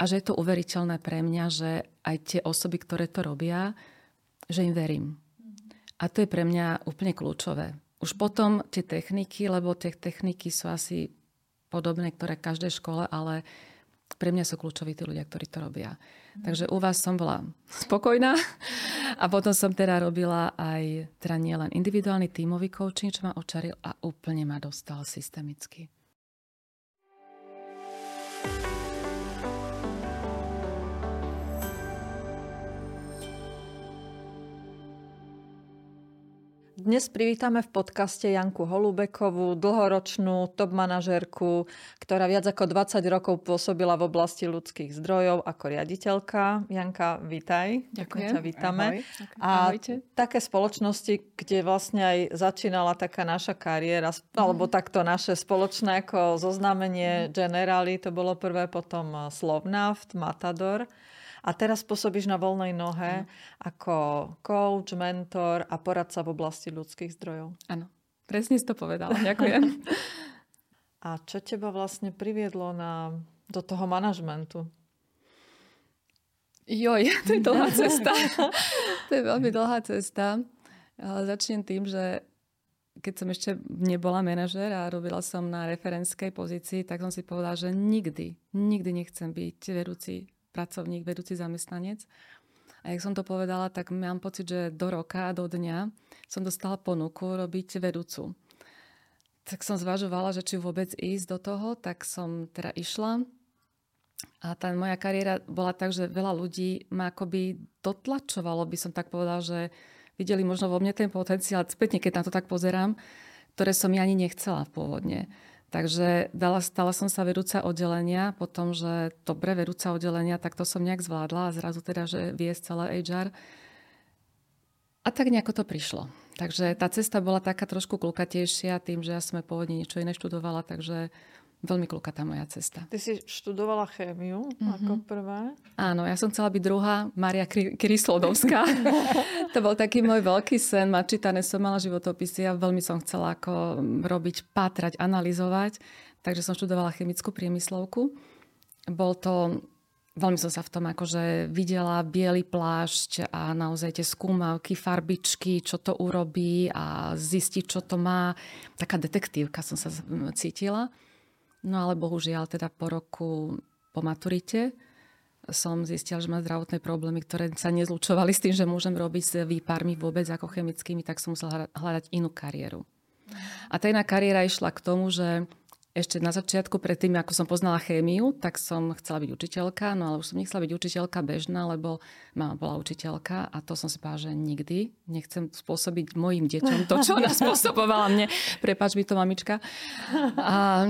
a že je to uveriteľné pre mňa, že aj tie osoby, ktoré to robia, že im verím. A to je pre mňa úplne kľúčové. Už potom tie techniky, lebo tie techniky sú asi podobné, ktoré každej škole, ale pre mňa sú kľúčoví tí ľudia, ktorí to robia. Takže u vás som bola spokojná a potom som teda robila aj, teda nie individuálny tímový coaching, čo ma očaril a úplne ma dostal systemicky. Dnes privítame v podcaste Janku Holubekovú, dlhoročnú top manažérku, ktorá viac ako 20 rokov pôsobila v oblasti ľudských zdrojov ako riaditeľka. Janka, vítaj. Ďakujem. Ťa vítame. Ahoj. A Ahojte. také spoločnosti, kde vlastne aj začínala taká naša kariéra, mm. alebo takto naše spoločné ako zoznámenie mm. Generali, to bolo prvé, potom Slovnaft, Matador. A teraz pôsobíš na voľnej nohe mm. ako coach, mentor a poradca v oblasti ľudských zdrojov. Áno, presne si to povedala. Ďakujem. a čo teba vlastne priviedlo na, do toho manažmentu? Joj, to je dlhá cesta. to je veľmi dlhá cesta. Ale začnem tým, že keď som ešte nebola manažer a robila som na referenskej pozícii, tak som si povedala, že nikdy, nikdy nechcem byť vedúci pracovník, vedúci zamestnanec. A jak som to povedala, tak mám pocit, že do roka, do dňa som dostala ponuku robiť vedúcu. Tak som zvažovala, že či vôbec ísť do toho, tak som teda išla. A tá moja kariéra bola tak, že veľa ľudí ma akoby dotlačovalo, by som tak povedala, že videli možno vo mne ten potenciál, spätne keď na to tak pozerám, ktoré som ja ani nechcela pôvodne. Takže dala, stala som sa vedúca oddelenia, potom, že dobre vedúca oddelenia, tak to som nejak zvládla a zrazu teda, že vie celé HR. A tak nejako to prišlo. Takže tá cesta bola taká trošku klukatejšia tým, že ja som pôvodne niečo iné študovala, takže veľmi klukatá moja cesta. Ty si študovala chémiu mm-hmm. ako prvé? Áno, ja som chcela byť druhá, Maria Kryslodovská. to bol taký môj veľký sen, mať čítané som mala životopisy a veľmi som chcela ako robiť, pátrať, analyzovať. Takže som študovala chemickú priemyslovku. Bol to Veľmi som sa v tom akože videla biely plášť a naozaj tie skúmavky, farbičky, čo to urobí a zistiť, čo to má. Taká detektívka som sa cítila. No ale bohužiaľ teda po roku po maturite som zistila, že mám zdravotné problémy, ktoré sa nezlučovali s tým, že môžem robiť s výparmi vôbec ako chemickými, tak som musela hľadať inú kariéru. A tá iná kariéra išla k tomu, že ešte na začiatku, predtým, ako som poznala chémiu, tak som chcela byť učiteľka, no ale už som nechcela byť učiteľka bežná, lebo mama bola učiteľka a to som si povedala, že nikdy nechcem spôsobiť mojim deťom to, čo ona spôsobovala mne. Prepač mi to, mamička. A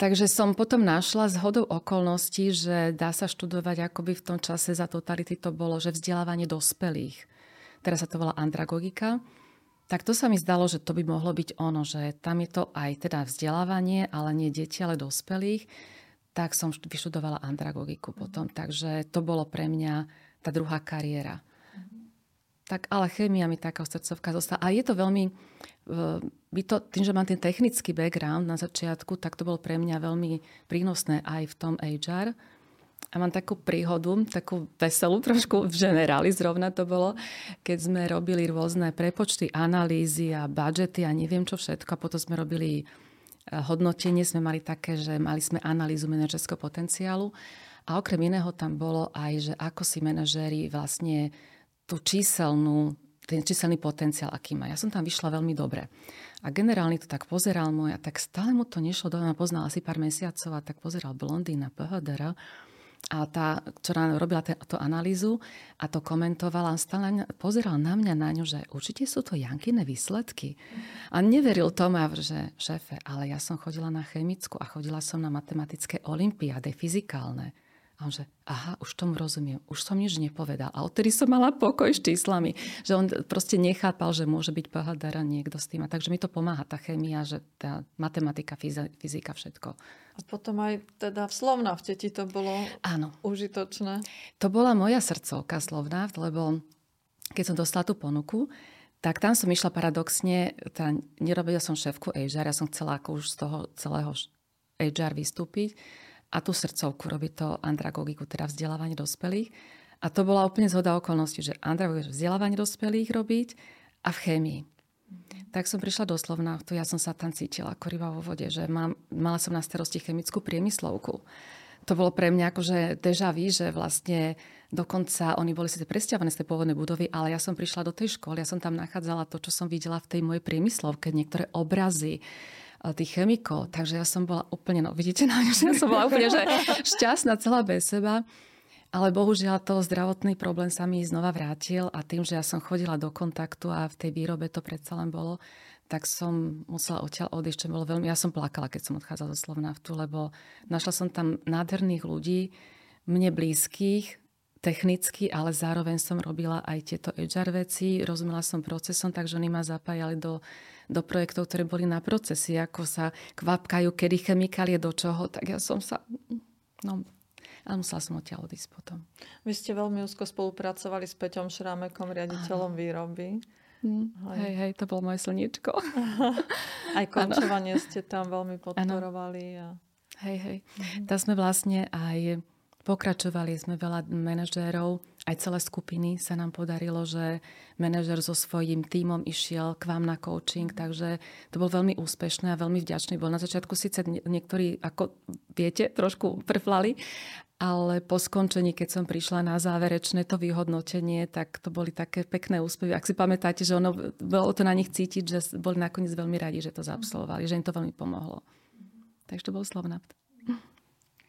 Takže som potom našla z okolností, že dá sa študovať akoby v tom čase za totality to bolo, že vzdelávanie dospelých. Teraz sa to volá andragogika. Tak to sa mi zdalo, že to by mohlo byť ono, že tam je to aj teda vzdelávanie, ale nie deti, ale dospelých. Tak som vyštudovala andragogiku potom. Takže to bolo pre mňa tá druhá kariéra. Tak ale chémia mi taká srdcovka zostala. A je to veľmi, by to, tým, že mám ten technický background na začiatku, tak to bolo pre mňa veľmi prínosné aj v tom HR. A mám takú príhodu, takú veselú trošku, v generáli zrovna to bolo, keď sme robili rôzne prepočty, analýzy a budžety a neviem čo všetko. A potom sme robili e, hodnotenie, sme mali také, že mali sme analýzu manažerského potenciálu. A okrem iného tam bolo aj, že ako si manažéri vlastne tú číselnú, ten číselný potenciál, aký má. Ja som tam vyšla veľmi dobre. A generálny to tak pozeral môj a tak stále mu to nešlo do mňa, poznal asi pár mesiacov a tak pozeral blondín na PHDR a tá, ktorá robila tú analýzu a to komentovala, stále pozeral na mňa na ňu, že určite sú to Jankine výsledky. A neveril tomu, že šéfe, ale ja som chodila na chemickú a chodila som na matematické olimpiáde, fyzikálne. A on že, aha, už tomu rozumiem, už som nič nepovedal. A odtedy som mala pokoj s číslami. Že on proste nechápal, že môže byť pohádara niekto s tým. A takže mi to pomáha tá chémia, že tá matematika, fyzika, všetko. A potom aj teda v Slovnafte ti to bolo Áno. užitočné? To bola moja srdcovka Slovnaft, lebo keď som dostala tú ponuku, tak tam som išla paradoxne, tá, nerobila som šéfku HR, ja som chcela ako už z toho celého HR vystúpiť a tú srdcovku, robí to andragogiku, teda vzdelávanie dospelých. A to bola úplne zhoda okolností, že andragogiku vzdelávanie dospelých robiť a v chémii. Tak som prišla do Slovnaftu, ja som sa tam cítila ako ryba vo vode, že mám, mala som na starosti chemickú priemyslovku. To bolo pre mňa akože deja vu, že vlastne dokonca oni boli síce presťahované z tej pôvodnej budovy, ale ja som prišla do tej školy, ja som tam nachádzala to, čo som videla v tej mojej priemyslovke, niektoré obrazy, tých chemikov. Takže ja som bola úplne, no vidíte na mňa, že ja som bola úplne že šťastná celá bez seba. Ale bohužiaľ to zdravotný problém sa mi znova vrátil a tým, že ja som chodila do kontaktu a v tej výrobe to predsa len bolo, tak som musela odtiaľ odísť, čo bolo veľmi... Ja som plakala, keď som odchádzala zo Slovnaftu, lebo našla som tam nádherných ľudí, mne blízkych, technicky, ale zároveň som robila aj tieto HR veci, rozumela som procesom, takže oni ma zapájali do do projektov, ktoré boli na procesy, ako sa kvapkajú, kedy chemikálie do čoho, tak ja som sa... No, ale musela som odtiaľ odísť potom. Vy ste veľmi úzko spolupracovali s Peťom Šrámekom, riaditeľom Áno. výroby. Mm, hej, hej, to bolo moje slniečko. aj končovanie ste tam veľmi podporovali. A... Hej, hej. Mm-hmm. Tam sme vlastne aj Pokračovali sme veľa manažérov, aj celé skupiny sa nám podarilo, že manažer so svojím tímom išiel k vám na coaching, takže to bol veľmi úspešné a veľmi vďačný. Bol na začiatku síce niektorí, ako viete, trošku prflali, ale po skončení, keď som prišla na záverečné to vyhodnotenie, tak to boli také pekné úspevy. Ak si pamätáte, že ono, bolo to na nich cítiť, že boli nakoniec veľmi radi, že to zaabsolvovali, že im to veľmi pomohlo. Takže to bol Slovnaft.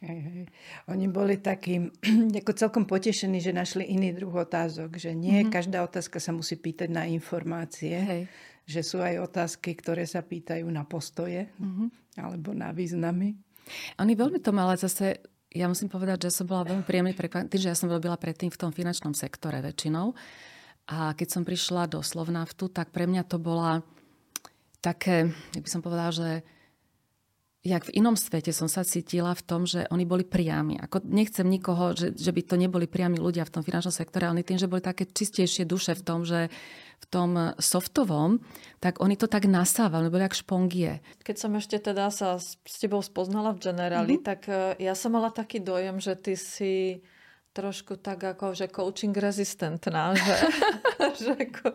Hej, hej. Oni boli takí ako celkom potešení, že našli iný druh otázok. Že nie mm-hmm. každá otázka sa musí pýtať na informácie. Hej. Že sú aj otázky, ktoré sa pýtajú na postoje mm-hmm. alebo na významy. Oni veľmi to mali zase, ja musím povedať, že som bola veľmi príjemne prekvapená, že ja som robila predtým v tom finančnom sektore väčšinou. A keď som prišla do Slovnaftu, tak pre mňa to bola také, jak by som povedala, že jak v inom svete som sa cítila v tom, že oni boli priami. Ako nechcem nikoho, že, že by to neboli priami ľudia v tom finančnom sektore, ale tým, že boli také čistejšie duše v tom, že v tom softovom, tak oni to tak nasávali, boli ako špongie. Keď som ešte teda sa s tebou spoznala v Generali, mm-hmm. tak e, ja som mala taký dojem, že ty si trošku tak ako, že coaching rezistentná, že, že ako,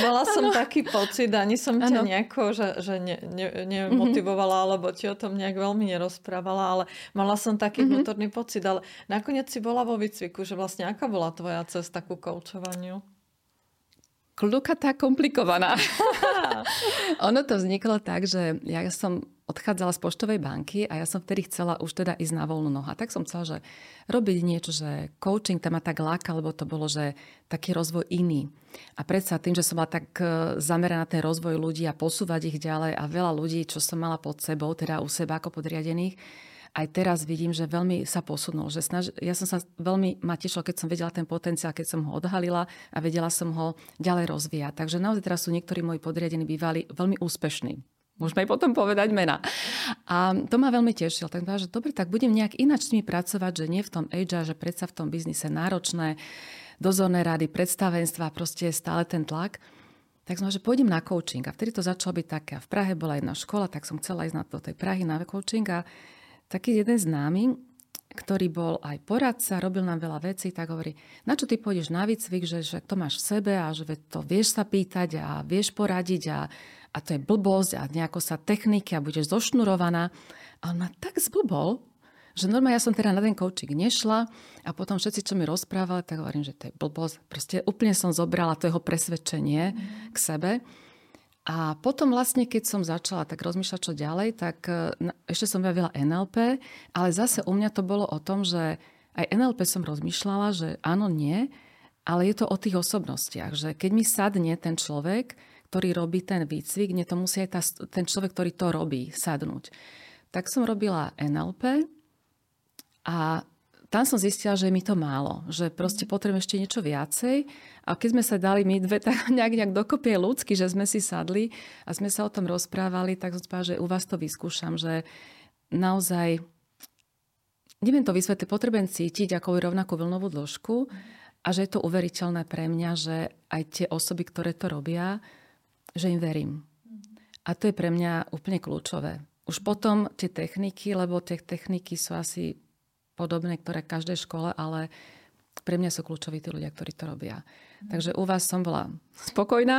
Mala som ano. taký pocit, ani som ťa ano. nejako, že, že ne, ne, nemotivovala, mm-hmm. alebo ti o tom nejak veľmi nerozprávala, ale mala som taký mm-hmm. vnútorný pocit. Ale nakoniec si bola vo výcviku, že vlastne aká bola tvoja cesta ku koučovaniu? tá komplikovaná. ono to vzniklo tak, že ja som odchádzala z poštovej banky a ja som vtedy chcela už teda ísť na voľnú nohu. A tak som chcela, že robiť niečo, že coaching tam ma tak láka, lebo to bolo, že taký rozvoj iný. A predsa tým, že som bola tak e, zameraná na ten rozvoj ľudí a posúvať ich ďalej a veľa ľudí, čo som mala pod sebou, teda u seba ako podriadených, aj teraz vidím, že veľmi sa posunul. Že snaž... Ja som sa veľmi ma tešila, keď som vedela ten potenciál, keď som ho odhalila a vedela som ho ďalej rozvíjať. Takže naozaj teraz sú niektorí moji podriadení bývali veľmi úspešní. Môžeme aj potom povedať mena. A to ma veľmi tešilo. Tak že dobre, tak budem nejak ináč s nimi pracovať, že nie v tom age, že predsa v tom biznise náročné, dozorné rady, predstavenstva, proste je stále ten tlak. Tak som že pôjdem na coaching. A vtedy to začalo byť také. A v Prahe bola jedna škola, tak som chcela ísť na to tej Prahy na coaching a taký jeden známy, ktorý bol aj poradca, robil nám veľa vecí, tak hovorí, na čo ty pôjdeš na výcvik, že, že to máš v sebe a že to vieš sa pýtať a vieš poradiť a, a to je blbosť a nejako sa techniky a budeš zošnurovaná. A on ma tak zblbol, že normálne ja som teda na ten coaching nešla a potom všetci, čo mi rozprávali, tak hovorím, že to je blbosť. Proste úplne som zobrala to jeho presvedčenie mm. k sebe. A potom vlastne, keď som začala tak rozmýšľať, čo ďalej, tak e, ešte som vyjavila NLP, ale zase u mňa to bolo o tom, že aj NLP som rozmýšľala, že áno, nie, ale je to o tých osobnostiach, že keď mi sadne ten človek, ktorý robí ten výcvik, nie to musí aj tá, ten človek, ktorý to robí, sadnúť. Tak som robila NLP a tam som zistila, že je mi to málo, že proste potrebujem ešte niečo viacej. A keď sme sa dali my dve tak nejak, nejak dokopie ľudsky, že sme si sadli a sme sa o tom rozprávali, tak som spala, že u vás to vyskúšam, že naozaj, neviem to vysvetliť, potrebujem cítiť ako rovnakú vlnovú dĺžku a že je to uveriteľné pre mňa, že aj tie osoby, ktoré to robia, že im verím. A to je pre mňa úplne kľúčové už potom tie techniky, lebo tie techniky sú asi podobné, ktoré každej škole, ale pre mňa sú kľúčoví tí ľudia, ktorí to robia. Mm. Takže u vás som bola spokojná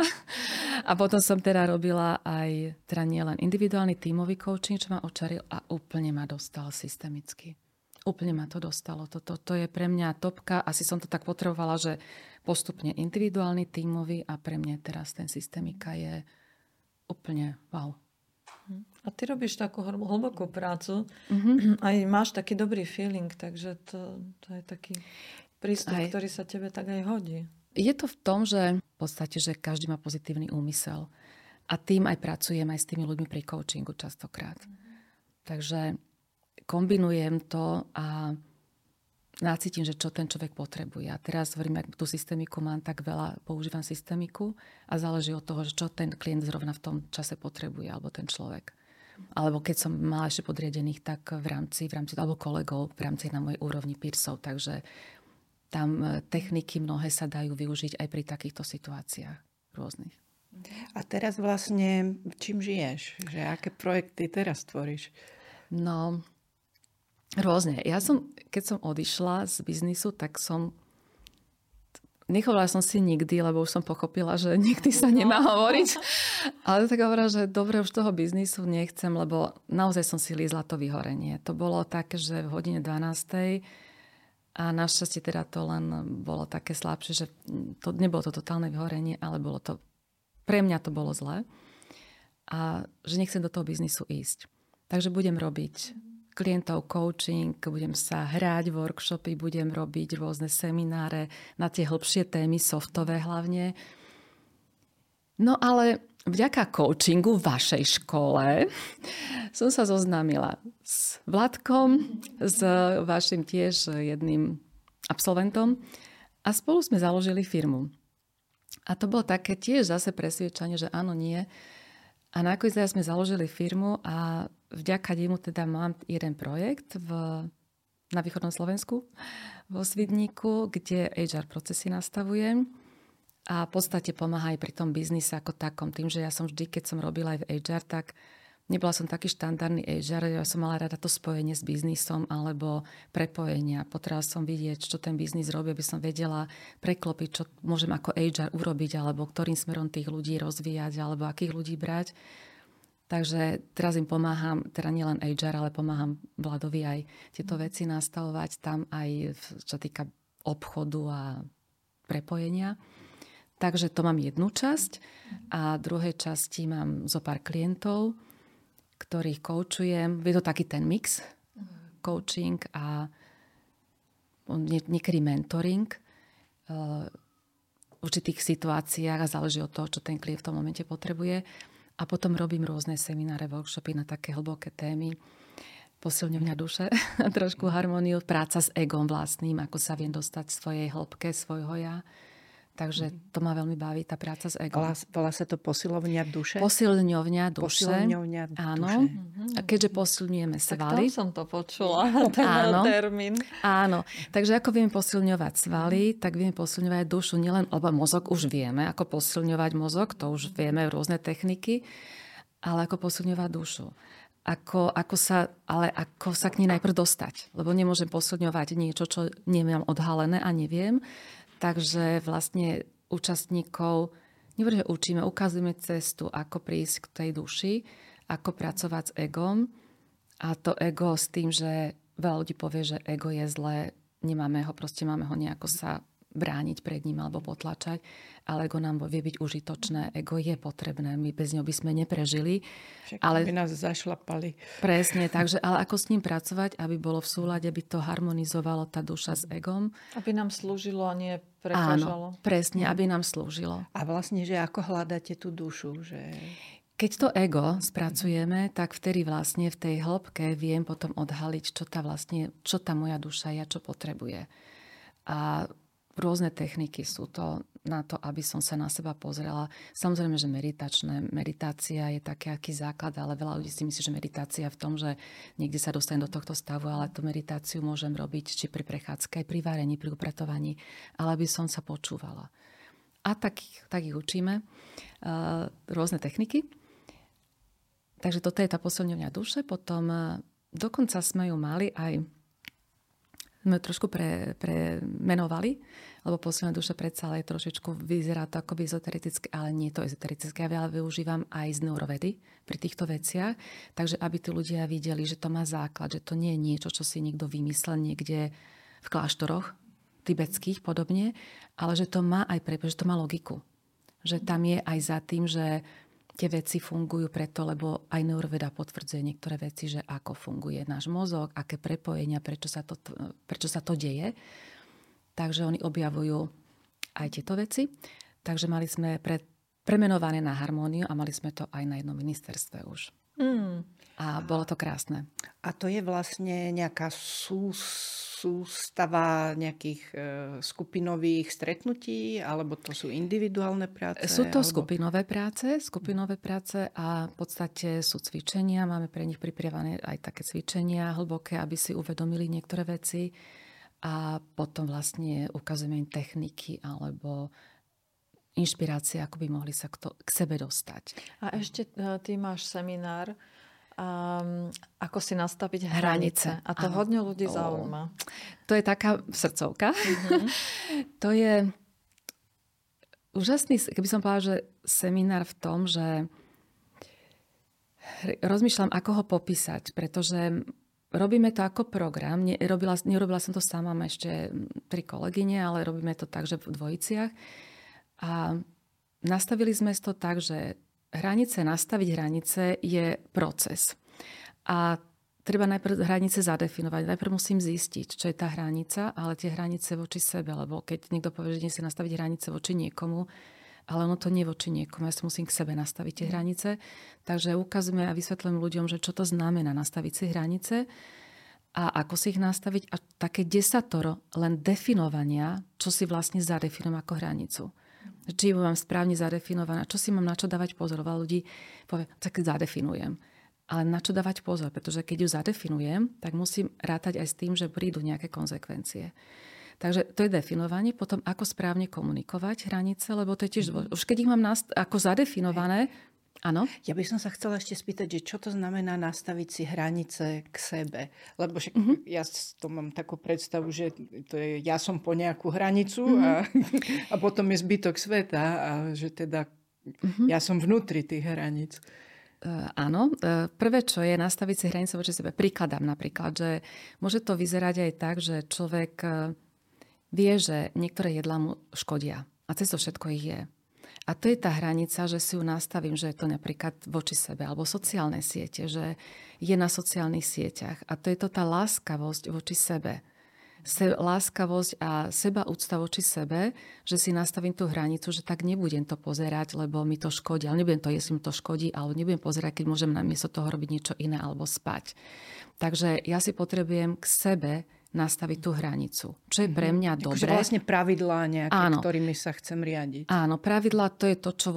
a potom som teda robila aj, teda nielen individuálny tímový coaching, čo ma očaril a úplne ma dostal systemicky. Úplne ma to dostalo. Toto to je pre mňa topka. Asi som to tak potrebovala, že postupne individuálny, tímový a pre mňa teraz ten systemika je úplne wow. A ty robíš takú hlbokú prácu, mm-hmm. aj máš taký dobrý feeling, takže to, to je taký prístup, aj. ktorý sa tebe tak aj hodí. Je to v tom, že v podstate, že každý má pozitívny úmysel. A tým aj pracujem aj s tými ľuďmi pri coachingu častokrát. Mm-hmm. Takže kombinujem to a nacítim, že čo ten človek potrebuje. A teraz hovorím, ak tú systémiku mám tak veľa, používam systémiku a záleží od toho, že čo ten klient zrovna v tom čase potrebuje, alebo ten človek. Alebo keď som mala ešte podriadených, tak v rámci, v rámci alebo kolegov, v rámci na mojej úrovni PIRSov. Takže tam e, techniky mnohé sa dajú využiť aj pri takýchto situáciách rôznych. A teraz vlastne čím žiješ? Že aké projekty teraz tvoríš? No, Rôzne. Ja som, keď som odišla z biznisu, tak som Nechovala som si nikdy, lebo už som pochopila, že nikdy sa nemá hovoriť. Ale tak hovorila, že dobre, už toho biznisu nechcem, lebo naozaj som si lízla to vyhorenie. To bolo také, že v hodine 12. A našťastie teda to len bolo také slabšie, že to nebolo to totálne vyhorenie, ale bolo to, pre mňa to bolo zlé. A že nechcem do toho biznisu ísť. Takže budem robiť klientov coaching, budem sa hrať workshopy, budem robiť rôzne semináre na tie hĺbšie témy, softové hlavne. No ale vďaka coachingu v vašej škole som sa zoznámila s Vladkom, s vašim tiež jedným absolventom a spolu sme založili firmu. A to bolo také tiež zase presviečanie, že áno, nie. A nakoniec sme založili firmu a vďaka nemu teda mám jeden projekt v, na východnom Slovensku, vo Svidníku, kde HR procesy nastavujem a v podstate pomáha aj pri tom biznise ako takom. Tým, že ja som vždy, keď som robila aj v HR, tak nebola som taký štandardný HR, ja som mala rada to spojenie s biznisom alebo prepojenia. Potrebovala som vidieť, čo ten biznis robí, aby som vedela preklopiť, čo môžem ako HR urobiť, alebo ktorým smerom tých ľudí rozvíjať, alebo akých ľudí brať. Takže teraz im pomáham, teda nielen HR, ale pomáham Vladovi aj tieto mhm. veci nastavovať tam aj čo týka obchodu a prepojenia. Takže to mám jednu časť a druhej časti mám zo pár klientov, ktorých koučujem. Je to taký ten mix, coaching a niekedy mentoring eh, v určitých situáciách a záleží od toho, čo ten klient v tom momente potrebuje. A potom robím rôzne semináre, workshopy na také hlboké témy. Posilňovňa duše, trošku harmóniu, práca s egom vlastným, ako sa viem dostať svojej hĺbke, svojho ja. Takže mhm. to ma veľmi baví, tá práca s egom. Volá, volá sa to posilovňa duše? Posilňovňa duše. Posilňovňa duše. Áno. A keďže posilňujeme svaly. Tak som to počula, ten áno, termín. Áno. Takže ako vieme posilňovať svaly, tak vieme posilňovať dušu. Nielen, lebo mozog už vieme, ako posilňovať mozog, to už vieme rôzne techniky, ale ako posilňovať dušu. Ako, ako sa, ale ako sa k nej najprv dostať. Lebo nemôžem posilňovať niečo, čo nemám odhalené a neviem Takže vlastne účastníkov, nebude, že učíme, ukazujeme cestu, ako prísť k tej duši, ako pracovať s egom. A to ego s tým, že veľa ľudí povie, že ego je zlé, nemáme ho, proste máme ho nejako sa brániť pred ním alebo potlačať, ale ego nám vie byť užitočné. Ego je potrebné, my bez ňo by sme neprežili. Však ale by nás zašlapali. Presne, takže ale ako s ním pracovať, aby bolo v súlade, aby to harmonizovalo tá duša s egom. Aby nám slúžilo a nie prekážalo. Áno, presne, aby nám slúžilo. A vlastne, že ako hľadáte tú dušu, že... Keď to ego spracujeme, tak vtedy vlastne v tej hĺbke viem potom odhaliť, čo tá, vlastne, čo tá moja duša ja čo potrebuje. A rôzne techniky sú to na to, aby som sa na seba pozrela. Samozrejme, že meditačné, meditácia je taký aký základ, ale veľa ľudí si myslí, že meditácia v tom, že niekde sa dostane do tohto stavu, ale tú meditáciu môžem robiť či pri prechádzke, aj pri varení, pri upratovaní, ale aby som sa počúvala. A tak, tak ich učíme. Uh, rôzne techniky. Takže toto je tá posilňovňa duše. Potom e, dokonca sme ju mali aj sme trošku pre, lebo posilná duša predsa ale trošičku vyzerá to ako ezoterické, ale nie je to ezoterické. Ja veľa využívam aj z neurovedy pri týchto veciach, takže aby tí ľudia videli, že to má základ, že to nie je niečo, čo si niekto vymyslel niekde v kláštoroch tibetských podobne, ale že to má aj pre, že to má logiku. Že tam je aj za tým, že tie veci fungujú preto, lebo aj neuroveda potvrdzuje niektoré veci, že ako funguje náš mozog, aké prepojenia, prečo sa to, prečo sa to deje. Takže oni objavujú aj tieto veci. Takže mali sme pre, premenované na harmóniu a mali sme to aj na jednom ministerstve už. Mm. A bolo to krásne. A to je vlastne nejaká sús sústava nejakých e, skupinových stretnutí, alebo to sú individuálne práce? Sú to alebo... skupinové práce, skupinové práce a v podstate sú cvičenia. Máme pre nich pripravené aj také cvičenia hlboké, aby si uvedomili niektoré veci. A potom vlastne ukazujeme im techniky alebo inšpirácie, ako by mohli sa k, to, k sebe dostať. A ešte e, ty máš seminár, um, ako si nastaviť hranice. hranice. A to ano. hodne ľudí zaujíma. To je taká srdcovka. Mm-hmm. to je úžasný, keby som povedala, že seminár v tom, že rozmýšľam, ako ho popísať, pretože robíme to ako program. Nerobila, nerobila som to sama, mám ešte tri kolegyne, ale robíme to tak, že v dvojiciach. A nastavili sme to tak, že hranice, nastaviť hranice je proces. A treba najprv hranice zadefinovať. Najprv musím zistiť, čo je tá hranica, ale tie hranice voči sebe, lebo keď niekto povie, že si nastaviť hranice voči niekomu, ale ono to nie voči niekomu. Ja si musím k sebe nastaviť tie hranice. Takže ukazujeme a vysvetľujem ľuďom, že čo to znamená nastaviť si hranice a ako si ich nastaviť a také desatoro len definovania, čo si vlastne zadefinujem ako hranicu či ju mám správne zadefinovaná, čo si mám na čo dávať pozor. Veľa ľudí povie, tak zadefinujem. Ale na čo dávať pozor, pretože keď ju zadefinujem, tak musím rátať aj s tým, že prídu nejaké konsekvencie. Takže to je definovanie, potom ako správne komunikovať hranice, lebo to je tiež dôležité. Už keď ich mám nast- ako zadefinované, Áno. Ja by som sa chcela ešte spýtať, že čo to znamená nastaviť si hranice k sebe. Lebo však uh-huh. ja to mám takú predstavu, že to je, ja som po nejakú hranicu uh-huh. a, a potom je zbytok sveta a že teda uh-huh. ja som vnútri tých hraníc. Uh, áno. Uh, prvé, čo je nastaviť si hranice voči sebe. Príkladám napríklad, že môže to vyzerať aj tak, že človek uh, vie, že niektoré jedlá mu škodia. A cez to všetko ich je. A to je tá hranica, že si ju nastavím, že je to napríklad voči sebe, alebo sociálne siete, že je na sociálnych sieťach. A to je to tá láskavosť voči sebe. Se, láskavosť a seba úcta voči sebe, že si nastavím tú hranicu, že tak nebudem to pozerať, lebo mi to škodí. Ale nebudem to jesť, mi to škodí, alebo nebudem pozerať, keď môžem namiesto toho robiť niečo iné alebo spať. Takže ja si potrebujem k sebe nastaviť tú hranicu. Čo je pre mhm. mňa mm-hmm. dobré. vlastne pravidlá nejaké, Áno. ktorými sa chcem riadiť. Áno, pravidlá to je to, čo,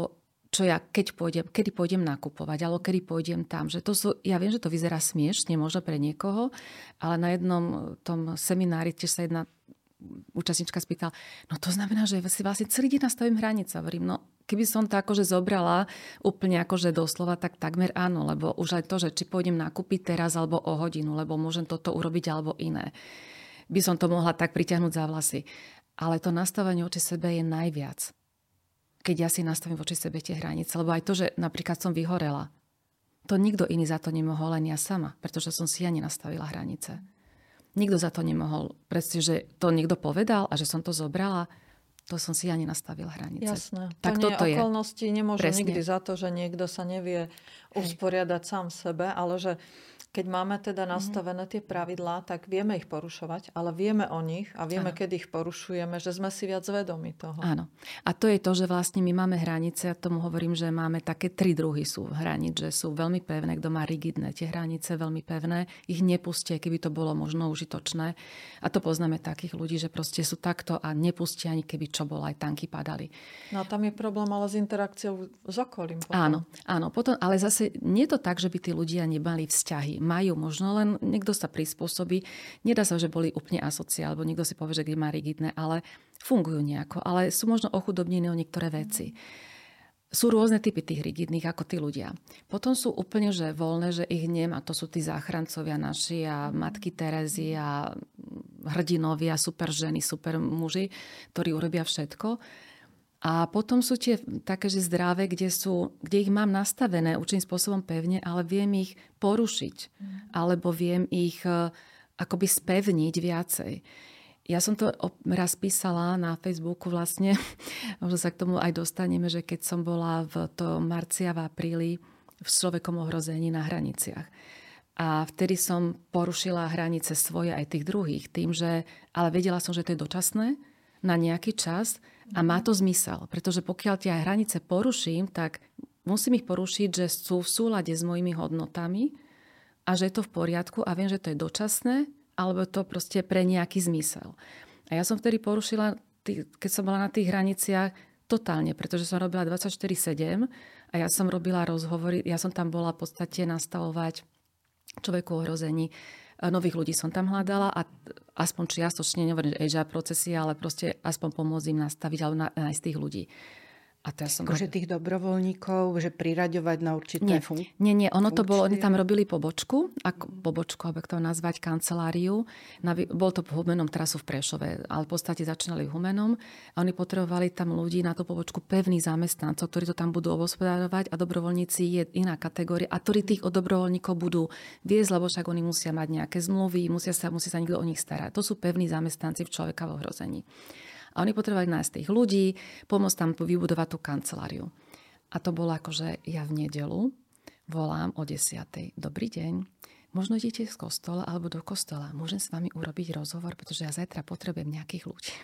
čo ja keď pôjdem, kedy pôjdem nakupovať, alebo kedy pôjdem tam. Že to sú, ja viem, že to vyzerá smiešne možno pre niekoho, ale na jednom tom seminári tiež sa jedna účastnička spýtala, no to znamená, že si vlastne celý deň nastavím hranice. Hovorím, no keby som to akože zobrala úplne akože doslova, tak takmer áno, lebo už aj to, že či pôjdem nakúpiť teraz alebo o hodinu, lebo môžem toto urobiť alebo iné. By som to mohla tak pritiahnuť za vlasy. Ale to nastavenie voči sebe je najviac. Keď ja si nastavím voči sebe tie hranice. Lebo aj to, že napríklad som vyhorela, to nikto iný za to nemohol, len ja sama, pretože som si ja nenastavila hranice. Nikto za to nemohol. Presne, že to niekto povedal a že som to zobrala, to som si ja nenastavila hranice. Jasné. Tak to nie okolnosti je. nemôžu Presne. nikdy za to, že niekto sa nevie usporiadať sám sebe, ale že keď máme teda mhm. nastavené tie pravidlá, tak vieme ich porušovať, ale vieme o nich a vieme, ano. kedy ich porušujeme, že sme si viac vedomi toho. Áno. A to je to, že vlastne my máme hranice, a tomu hovorím, že máme také tri druhy sú hranic, že sú veľmi pevné, kto má rigidné tie hranice, veľmi pevné, ich nepustie, keby to bolo možno užitočné. A to poznáme takých ľudí, že proste sú takto a nepustia ani keby čo bolo, aj tanky padali. No a tam je problém ale s interakciou s okolím. Potom. Áno, áno. Potom, ale zase nie je to tak, že by tí ľudia nemali vzťahy majú možno, len niekto sa prispôsobí. Nedá sa, že boli úplne asociál, alebo niekto si povie, že má rigidné, ale fungujú nejako. Ale sú možno ochudobnení o niektoré veci. sú rôzne typy tých rigidných ako tí ľudia. Potom sú úplne že voľné, že ich nemá. To sú tí záchrancovia naši a matky Terezy a hrdinovia, super ženy, super muži, ktorí urobia všetko. A potom sú tie také, že zdravé, kde, sú, kde ich mám nastavené určitým spôsobom pevne, ale viem ich porušiť. Mm. Alebo viem ich uh, akoby spevniť viacej. Ja som to raz písala na Facebooku vlastne, možno sa k tomu aj dostaneme, že keď som bola v to marcia v apríli v človekom ohrození na hraniciach. A vtedy som porušila hranice svoje aj tých druhých tým, že, ale vedela som, že to je dočasné na nejaký čas a má to zmysel. Pretože pokiaľ tie hranice poruším, tak musím ich porušiť, že sú v súlade s mojimi hodnotami a že je to v poriadku a viem, že to je dočasné alebo to proste pre nejaký zmysel. A ja som vtedy porušila, keď som bola na tých hraniciach, totálne, pretože som robila 24-7 a ja som robila rozhovory, ja som tam bola v podstate nastavovať človeku ohrození. Nových ľudí som tam hľadala a aspoň čiastočne, nehovorím, že procesy, ale proste aspoň pomôcť im nastaviť alebo nájsť tých ľudí. A ja som... Akože tých dobrovoľníkov, že priraďovať na určité nie, fun- Nie, nie, ono to bolo, oni tam robili pobočku, ako, pobočku, aby to nazvať, kanceláriu. Na, bol to Humenom trasu v Prešove, ale v podstate začínali Humenom a oni potrebovali tam ľudí na tú pobočku pevných zamestnancov, ktorí to tam budú obospodárovať a dobrovoľníci je iná kategória a ktorí tých od dobrovoľníkov budú viesť, lebo však oni musia mať nejaké zmluvy, musia sa, musia sa niekto o nich starať. To sú pevní zamestnanci v človeka v ohrození. A oni potrebovali nájsť tých ľudí, pomôcť tam vybudovať tú kanceláriu. A to bolo ako, že ja v nedelu volám o 10. Dobrý deň, možno idete z kostola alebo do kostola. Môžem s vami urobiť rozhovor, pretože ja zajtra potrebujem nejakých ľudí.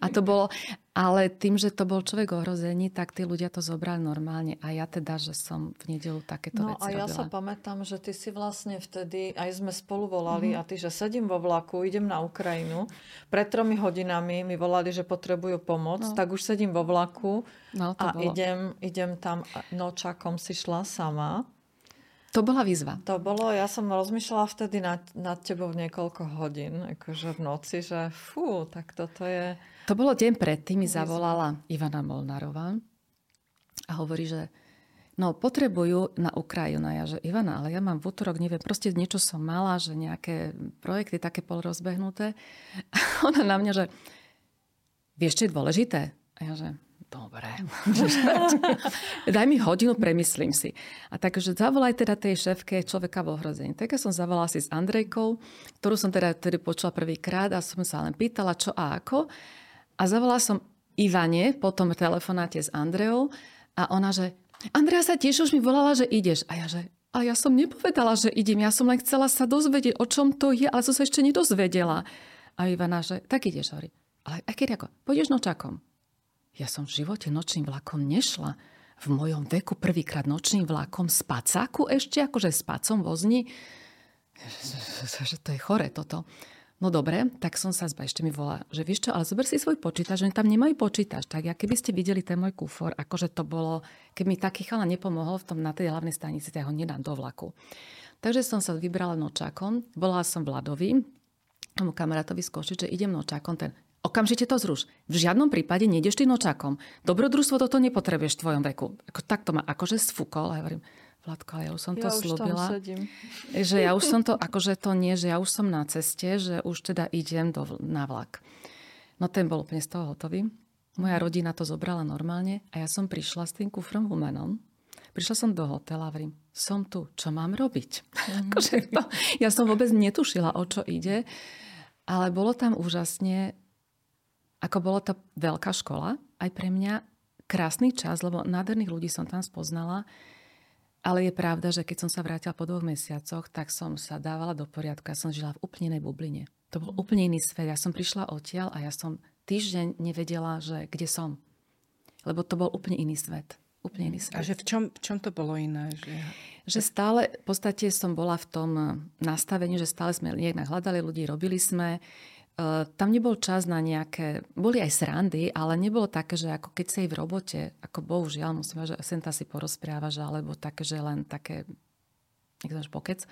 A to bolo, ale tým, že to bol človek ohrozený, tak tí ľudia to zobrali normálne. A ja teda, že som v nedelu takéto no, veci a ja robila. sa pamätám, že ty si vlastne vtedy, aj sme spolu volali mm-hmm. a ty, že sedím vo vlaku, idem na Ukrajinu. Pred tromi hodinami mi volali, že potrebujú pomoc, no. tak už sedím vo vlaku no, a idem, idem tam, nočakom si šla sama. To bola výzva. To bolo, ja som rozmýšľala vtedy nad, nad tebou niekoľko hodín, akože v noci, že fú, tak toto je... To bolo deň predtým, mi zavolala Ivana Molnárová a hovorí, že no potrebujú na Ukrajinu. Ja, že Ivana, ale ja mám v útorok, neviem, proste niečo som mala, že nejaké projekty také pol rozbehnuté. A ona na mňa, že vieš, čo je dôležité? A ja, že dobre, daj mi hodinu, premyslím si. A takže zavolaj teda tej šéfke človeka v ohrození. Tak ja som zavolala si s Andrejkou, ktorú som teda tedy počula prvýkrát a som sa len pýtala, čo a ako. A zavolala som Ivane po tom telefonáte s Andreou a ona, že Andrea sa tiež už mi volala, že ideš. A ja, že a ja som nepovedala, že idem. Ja som len chcela sa dozvedieť, o čom to je, ale som sa ešte nedozvedela. A Ivana, že tak ideš, hovorí. Ale keď ako, pôjdeš nočakom. Ja som v živote nočným vlakom nešla. V mojom veku prvýkrát nočným vlakom z pacáku ešte, akože s vozni. Že to je chore toto. No dobre, tak som sa zba, ešte mi volá, že vieš čo, ale zober si svoj počítač, že tam nemajú počítač. Tak ja keby ste videli ten môj kufor, akože to bolo, keď mi taký chala nepomohol v tom na tej hlavnej stanici, tak ho nedám do vlaku. Takže som sa vybrala nočákom, volala som Vladovi, tomu kamarátovi z že idem nočákom, ten Okamžite to zruš. V žiadnom prípade nejdeš ty nočákom. Dobrodružstvo toto nepotrebuješ v tvojom veku. Ako, tak to ma akože sfúkol. A ja hovorím, Vladko, ale ja už som to ja slúbila. Že ja už som to, akože to nie, že ja už som na ceste, že už teda idem do, na vlak. No ten bol úplne z toho hotový. Moja rodina to zobrala normálne a ja som prišla s tým kufrom humenom. Prišla som do hotela a hovorím, som tu, čo mám robiť? Mm. akože to, ja som vôbec netušila, o čo ide. Ale bolo tam úžasne ako bolo to veľká škola, aj pre mňa krásny čas, lebo nádherných ľudí som tam spoznala. Ale je pravda, že keď som sa vrátila po dvoch mesiacoch, tak som sa dávala do poriadku. Ja som žila v úplne inej bubline. To bol úplne iný svet. Ja som prišla odtiaľ a ja som týždeň nevedela, že kde som. Lebo to bol úplne iný svet. Úplne iný svet. A že v čom, v čom to bolo iné? Že... že stále, v podstate som bola v tom nastavení, že stále sme nejak hľadali ľudí, robili sme. Eh, tam nebol čas na nejaké, boli aj srandy, ale nebolo také, že ako keď si v robote, ako bohužiaľ musím že sem si porozprávaš, alebo také, že len také, nech pokec.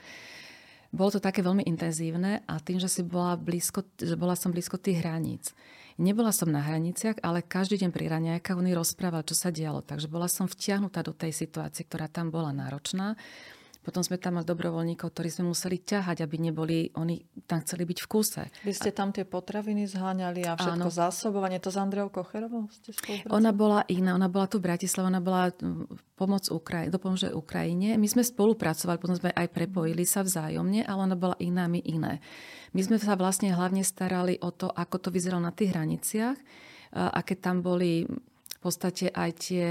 bolo to také veľmi intenzívne a tým, že, si bola, blízko, že bola som blízko tých hraníc. Nebola som na hraniciach, ale každý deň pri raňajkách oni rozprával, čo sa dialo. Takže bola som vtiahnutá do tej situácie, ktorá tam bola náročná. Potom sme tam mali dobrovoľníkov, ktorí sme museli ťahať, aby neboli, oni tam chceli byť v kúse. Vy ste tam tie potraviny zháňali a všetko Áno. zásobovanie, to s Andreou Kocherovou ste Ona bola iná, ona bola tu v Bratislave, ona bola pomoc Ukraj- do pomože Ukrajine. My sme spolupracovali, potom sme aj prepojili sa vzájomne, ale ona bola iná, my iné. My sme sa vlastne hlavne starali o to, ako to vyzeralo na tých hraniciach, aké tam boli v podstate aj tie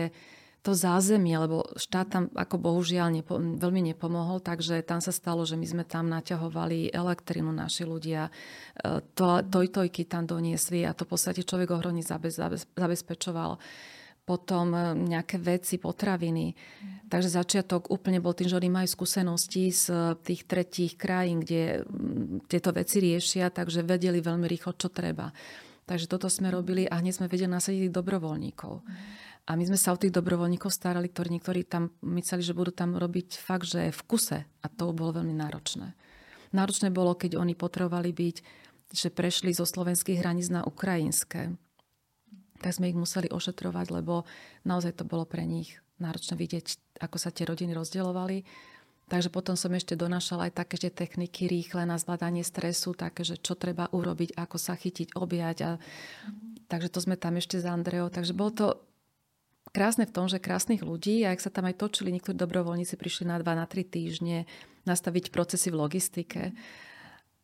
to zázemie, lebo štát tam ako bohužiaľ nepo, veľmi nepomohol, takže tam sa stalo, že my sme tam naťahovali elektrinu naši ľudia, e, to, tojtojky tam doniesli a to v podstate človek ohromne zabez, zabez, zabezpečoval potom e, nejaké veci, potraviny. Takže začiatok úplne bol tým, že oni majú skúsenosti z tých tretích krajín, kde tieto veci riešia, takže vedeli veľmi rýchlo, čo treba. Takže toto sme robili a hneď sme vedeli nasadiť dobrovoľníkov. A my sme sa o tých dobrovoľníkov starali, ktorí niektorí tam mysleli, že budú tam robiť fakt, že v kuse. A to bolo veľmi náročné. Náročné bolo, keď oni potrebovali byť, že prešli zo slovenských hraníc na ukrajinské. Tak sme ich museli ošetrovať, lebo naozaj to bolo pre nich náročné vidieť, ako sa tie rodiny rozdielovali. Takže potom som ešte donášala aj také, že techniky rýchle na zvládanie stresu, také, že čo treba urobiť, ako sa chytiť, objať. A... Takže to sme tam ešte s Andreou. Takže bol to krásne v tom, že krásnych ľudí, a ak sa tam aj točili, niektorí dobrovoľníci prišli na 2, na 3 týždne nastaviť procesy v logistike.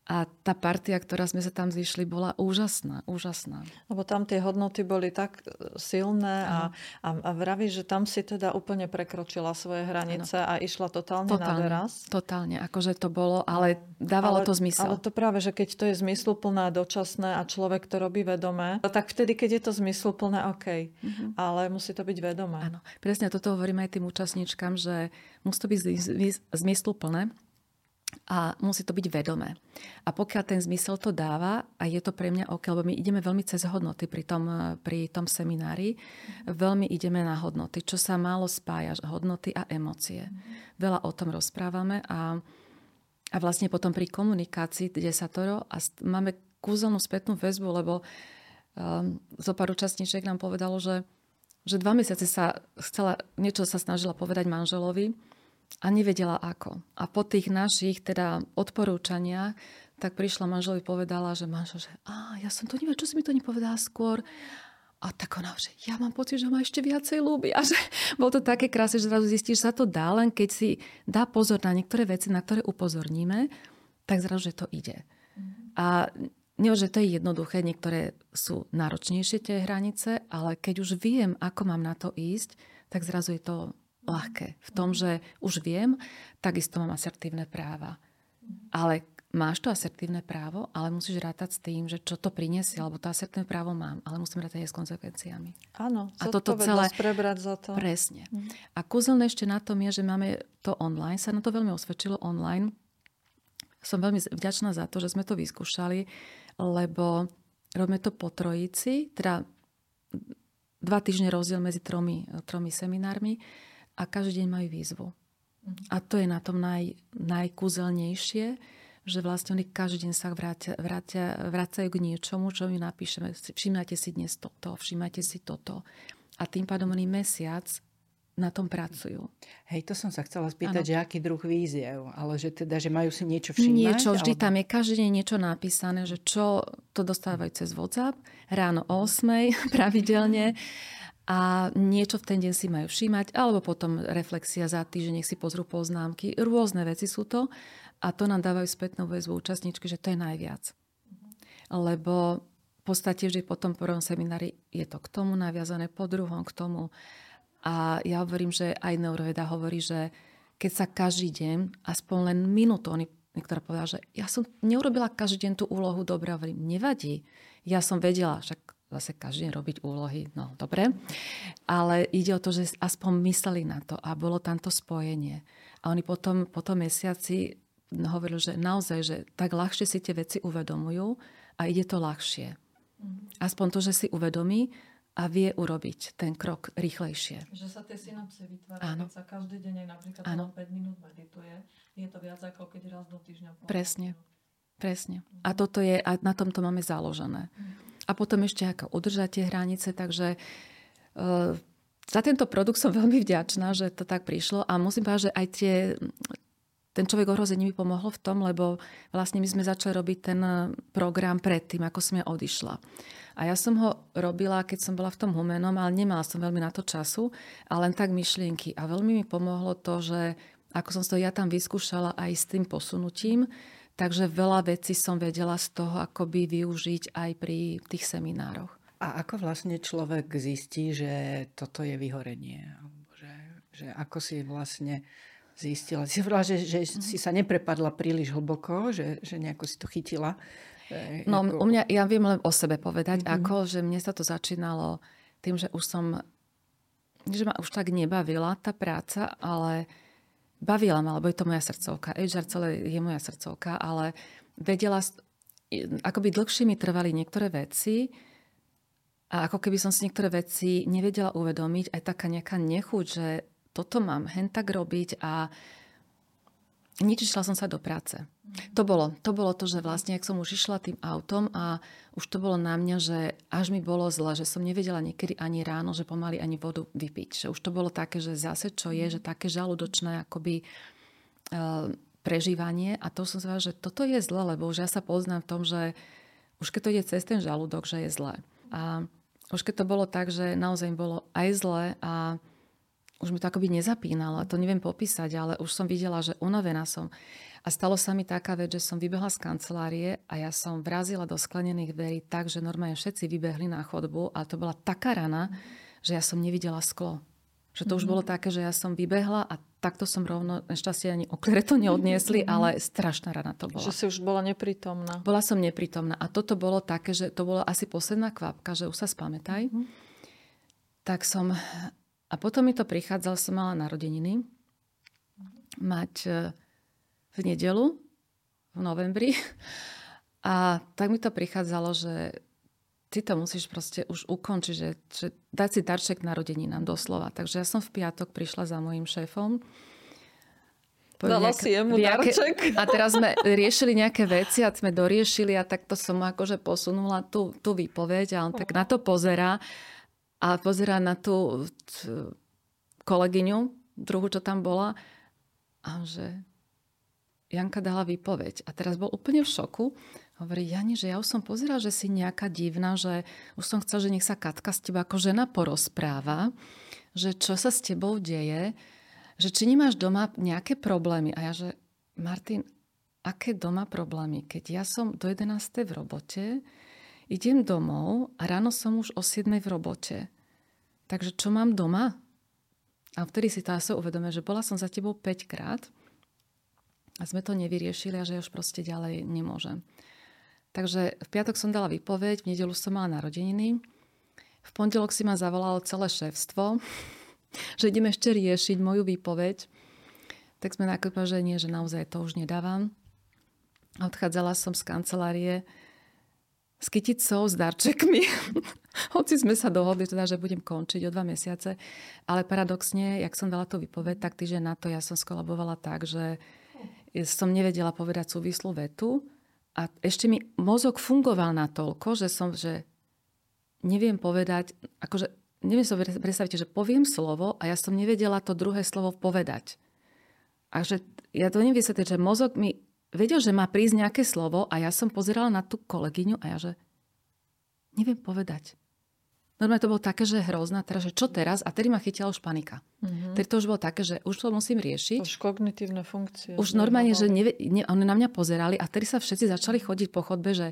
A tá partia, ktorá sme sa tam zišli, bola úžasná, úžasná. Lebo tam tie hodnoty boli tak e, silné a, a, a vraví, že tam si teda úplne prekročila svoje hranice ano. a išla totálne, totálne na doraz. Totálne, akože to bolo, ale dávalo ale, to zmysel. Ale to práve, že keď to je zmysluplné dočasné a človek to robí vedomé, tak vtedy, keď je to zmysluplné, OK. Mm-hmm. Ale musí to byť vedomé. Áno, presne toto hovorím aj tým účastníčkam, že musí to byť zmysluplné a musí to byť vedomé. A pokiaľ ten zmysel to dáva, a je to pre mňa OK, lebo my ideme veľmi cez hodnoty pri tom, pri tom seminári, veľmi ideme na hodnoty, čo sa málo spája, hodnoty a emócie. Veľa o tom rozprávame a, a vlastne potom pri komunikácii desatoro a máme kúzelnú spätnú väzbu, lebo um, zo pár účastníčiek nám povedalo, že, že dva mesiace sa chcela, niečo sa snažila povedať manželovi, a nevedela ako. A po tých našich teda odporúčaniach tak prišla manželovi povedala, že manžel, že a ja som to neviem, čo si mi to nepovedala skôr. A tak ona, že ja mám pocit, že ma ešte viacej ľúbi. A že bolo to také krásne, že zrazu zistíš, že sa to dá, len keď si dá pozor na niektoré veci, na ktoré upozorníme, tak zrazu, že to ide. A nie, že to je jednoduché, niektoré sú náročnejšie tie hranice, ale keď už viem, ako mám na to ísť, tak zrazu je to ľahké. V tom, že už viem, takisto mám asertívne práva. Ale máš to asertívne právo, ale musíš rátať s tým, že čo to priniesie, alebo to asertívne právo mám, ale musím rátať aj s konsekvenciami. Áno, a toto celé prebrať za to. Presne. Mm. A kúzelné ešte na tom je, že máme to online, sa na to veľmi osvedčilo online. Som veľmi vďačná za to, že sme to vyskúšali, lebo robíme to po trojici, teda dva týždne rozdiel medzi tromi, tromi seminármi a každý deň majú výzvu. A to je na tom naj, najkúzelnejšie, že vlastne oni každý deň sa vrátia, vrátia, vrácajú k niečomu, čo my napíšeme. Všimnajte si dnes toto, všimajte si toto. A tým pádom oni mesiac na tom pracujú. Hej, to som sa chcela spýtať, ano. že aký druh víziev, ale že teda, že majú si niečo všimať? Niečo, vždy alebo... tam je každý deň niečo napísané, že čo to dostávajú cez WhatsApp, ráno o 8 pravidelne a niečo v ten deň si majú všímať, alebo potom reflexia za týždeň, nech si pozrú poznámky. Rôzne veci sú to a to nám dávajú spätnú väzbu účastníčky, že to je najviac. Lebo v podstate vždy po tom prvom seminári je to k tomu naviazané, po druhom k tomu. A ja hovorím, že aj neuroveda hovorí, že keď sa každý deň, aspoň len minútu, oni niektorá povedala, že ja som neurobila každý deň tú úlohu dobre, hovorím, nevadí. Ja som vedela, však zase každý deň robiť úlohy, no dobre. Ale ide o to, že aspoň mysleli na to a bolo tam to spojenie. A oni potom, po tom mesiaci hovorili, že naozaj, že tak ľahšie si tie veci uvedomujú a ide to ľahšie. Mhm. Aspoň to, že si uvedomí a vie urobiť ten krok rýchlejšie. Že sa tie synapse vytvárajú, keď sa každý deň napríklad Áno. 5 minút medituje, je to viac ako keď raz do týždňa. Presne. Presne. A toto je, a na tomto máme založené. A potom ešte ako udržať hranice, takže uh, za tento produkt som veľmi vďačná, že to tak prišlo a musím povedať, že aj tie, ten človek ohrození mi pomohol v tom, lebo vlastne my sme začali robiť ten program predtým, ako som ja odišla. A ja som ho robila, keď som bola v tom humenom, ale nemala som veľmi na to času, ale len tak myšlienky. A veľmi mi pomohlo to, že ako som to ja tam vyskúšala aj s tým posunutím, Takže veľa vecí som vedela z toho akoby využiť aj pri tých seminároch. A ako vlastne človek zistí, že toto je vyhorenie? Že, že ako si vlastne zistila? Si hovorila, že, že mm-hmm. si sa neprepadla príliš hlboko, že, že nejako si to chytila. E, no ako... u mňa, ja viem len o sebe povedať, mm-hmm. ako, že mne sa to začínalo tým, že už som, že ma už tak nebavila tá práca, ale bavila ma, lebo je to moja srdcovka. HR celé je moja srdcovka, ale vedela, akoby dlhšie mi trvali niektoré veci a ako keby som si niektoré veci nevedela uvedomiť, aj taká nejaká nechuť, že toto mám hen tak robiť a nič išla som sa do práce. To bolo, to bolo to, že vlastne, ak som už išla tým autom a už to bolo na mňa, že až mi bolo zle, že som nevedela niekedy ani ráno, že pomaly ani vodu vypiť. Že už to bolo také, že zase čo je, že také žalúdočné akoby uh, prežívanie a to som sa že toto je zle, lebo už ja sa poznám v tom, že už keď to ide cez ten žalúdok, že je zle. A už keď to bolo tak, že naozaj bolo aj zle a už mi to akoby nezapínalo, to neviem popísať, ale už som videla, že unavená som. A stalo sa mi taká vec, že som vybehla z kancelárie a ja som vrazila do sklenených dverí tak, že normálne všetci vybehli na chodbu a to bola taká rana, že ja som nevidela sklo. Že to mm-hmm. už mhm. bolo také, že ja som vybehla a takto som rovno, našťastie ani oklere to neodniesli, mm-hmm. ale strašná rana to bola. Že si už bola neprítomná. Bola som neprítomná a toto bolo také, že to bolo asi posledná kvapka, že už sa spamätaj. Mm-hmm. Tak som a potom mi to prichádzalo, som mala narodeniny, mať e, v nedelu, v novembri. A tak mi to prichádzalo, že ty to musíš proste už ukončiť, že, že dať si darček narodeninám doslova. Takže ja som v piatok prišla za mojim šéfom. Dala si jemu nejaké, darček. A teraz sme riešili nejaké veci a sme doriešili a takto som akože posunula tú, tú výpoveď a on tak na to pozerá a pozerá na tú kolegyňu, druhú, čo tam bola a že Janka dala výpoveď. A teraz bol úplne v šoku. Hovorí, Jani, že ja už som pozeral, že si nejaká divná, že už som chcel, že nech sa Katka s teba ako žena porozpráva, že čo sa s tebou deje, že či nemáš doma nejaké problémy. A ja, že Martin, aké doma problémy? Keď ja som do 11. v robote, idem domov a ráno som už o 7 v robote. Takže čo mám doma? A vtedy si to asi uvedomia, že bola som za tebou 5 krát a sme to nevyriešili a že už proste ďalej nemôžem. Takže v piatok som dala výpoveď, v nedelu som mala narodeniny. V pondelok si ma zavolalo celé šéfstvo, že ideme ešte riešiť moju výpoveď. Tak sme nakopali, že nie, že naozaj to už nedávam. Odchádzala som z kancelárie s kyticou, s darčekmi. Hoci sme sa dohodli, teda, že budem končiť o dva mesiace. Ale paradoxne, jak som dala to vypoveď, tak týždeň na to ja som skolabovala tak, že som nevedela povedať súvislú vetu. A ešte mi mozog fungoval na toľko, že som, že neviem povedať, akože neviem si predstaviť, že poviem slovo a ja som nevedela to druhé slovo povedať. A že ja to neviem vysvetliť, že mozog mi vedel, že má prísť nejaké slovo a ja som pozerala na tú kolegyňu a ja, že neviem povedať. Normálne to bolo také, že hrozná, teraz, že čo teraz? A tedy ma chytila už panika. Mm-hmm. Tedy to už bolo také, že už to musím riešiť. Už kognitívne funkcie. Už normálne, že nevie, ne, oni na mňa pozerali a tedy sa všetci začali chodiť po chodbe, že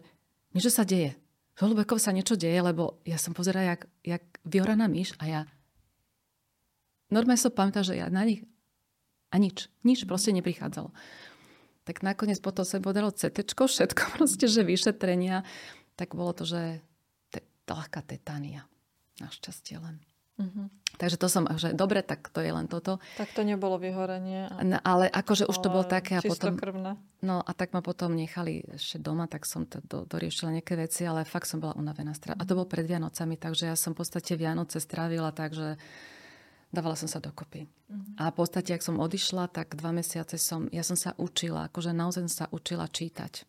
niečo sa deje. Holubekov sa niečo deje, lebo ja som pozerala jak, jak vyoraná myš a ja normálne som pamätala, že ja na nich a nič, nič proste neprichádzalo tak nakoniec potom sa podalo CT, všetko proste, že vyšetrenia, tak bolo to, že te, ľahká tetania. Našťastie len. Uh-huh. Takže to som, že dobre, tak to je len toto. Tak to nebolo vyhorenie. A... No, ale akože už to bolo také a potom... Krvné. No a tak ma potom nechali ešte doma, tak som to do, doriešila nejaké veci, ale fakt som bola unavená. A to bolo pred Vianocami, takže ja som v podstate Vianoce strávila tak, že dávala som sa dokopy. Uh-huh. A v podstate, ak som odišla, tak dva mesiace som, ja som sa učila, akože naozaj sa učila čítať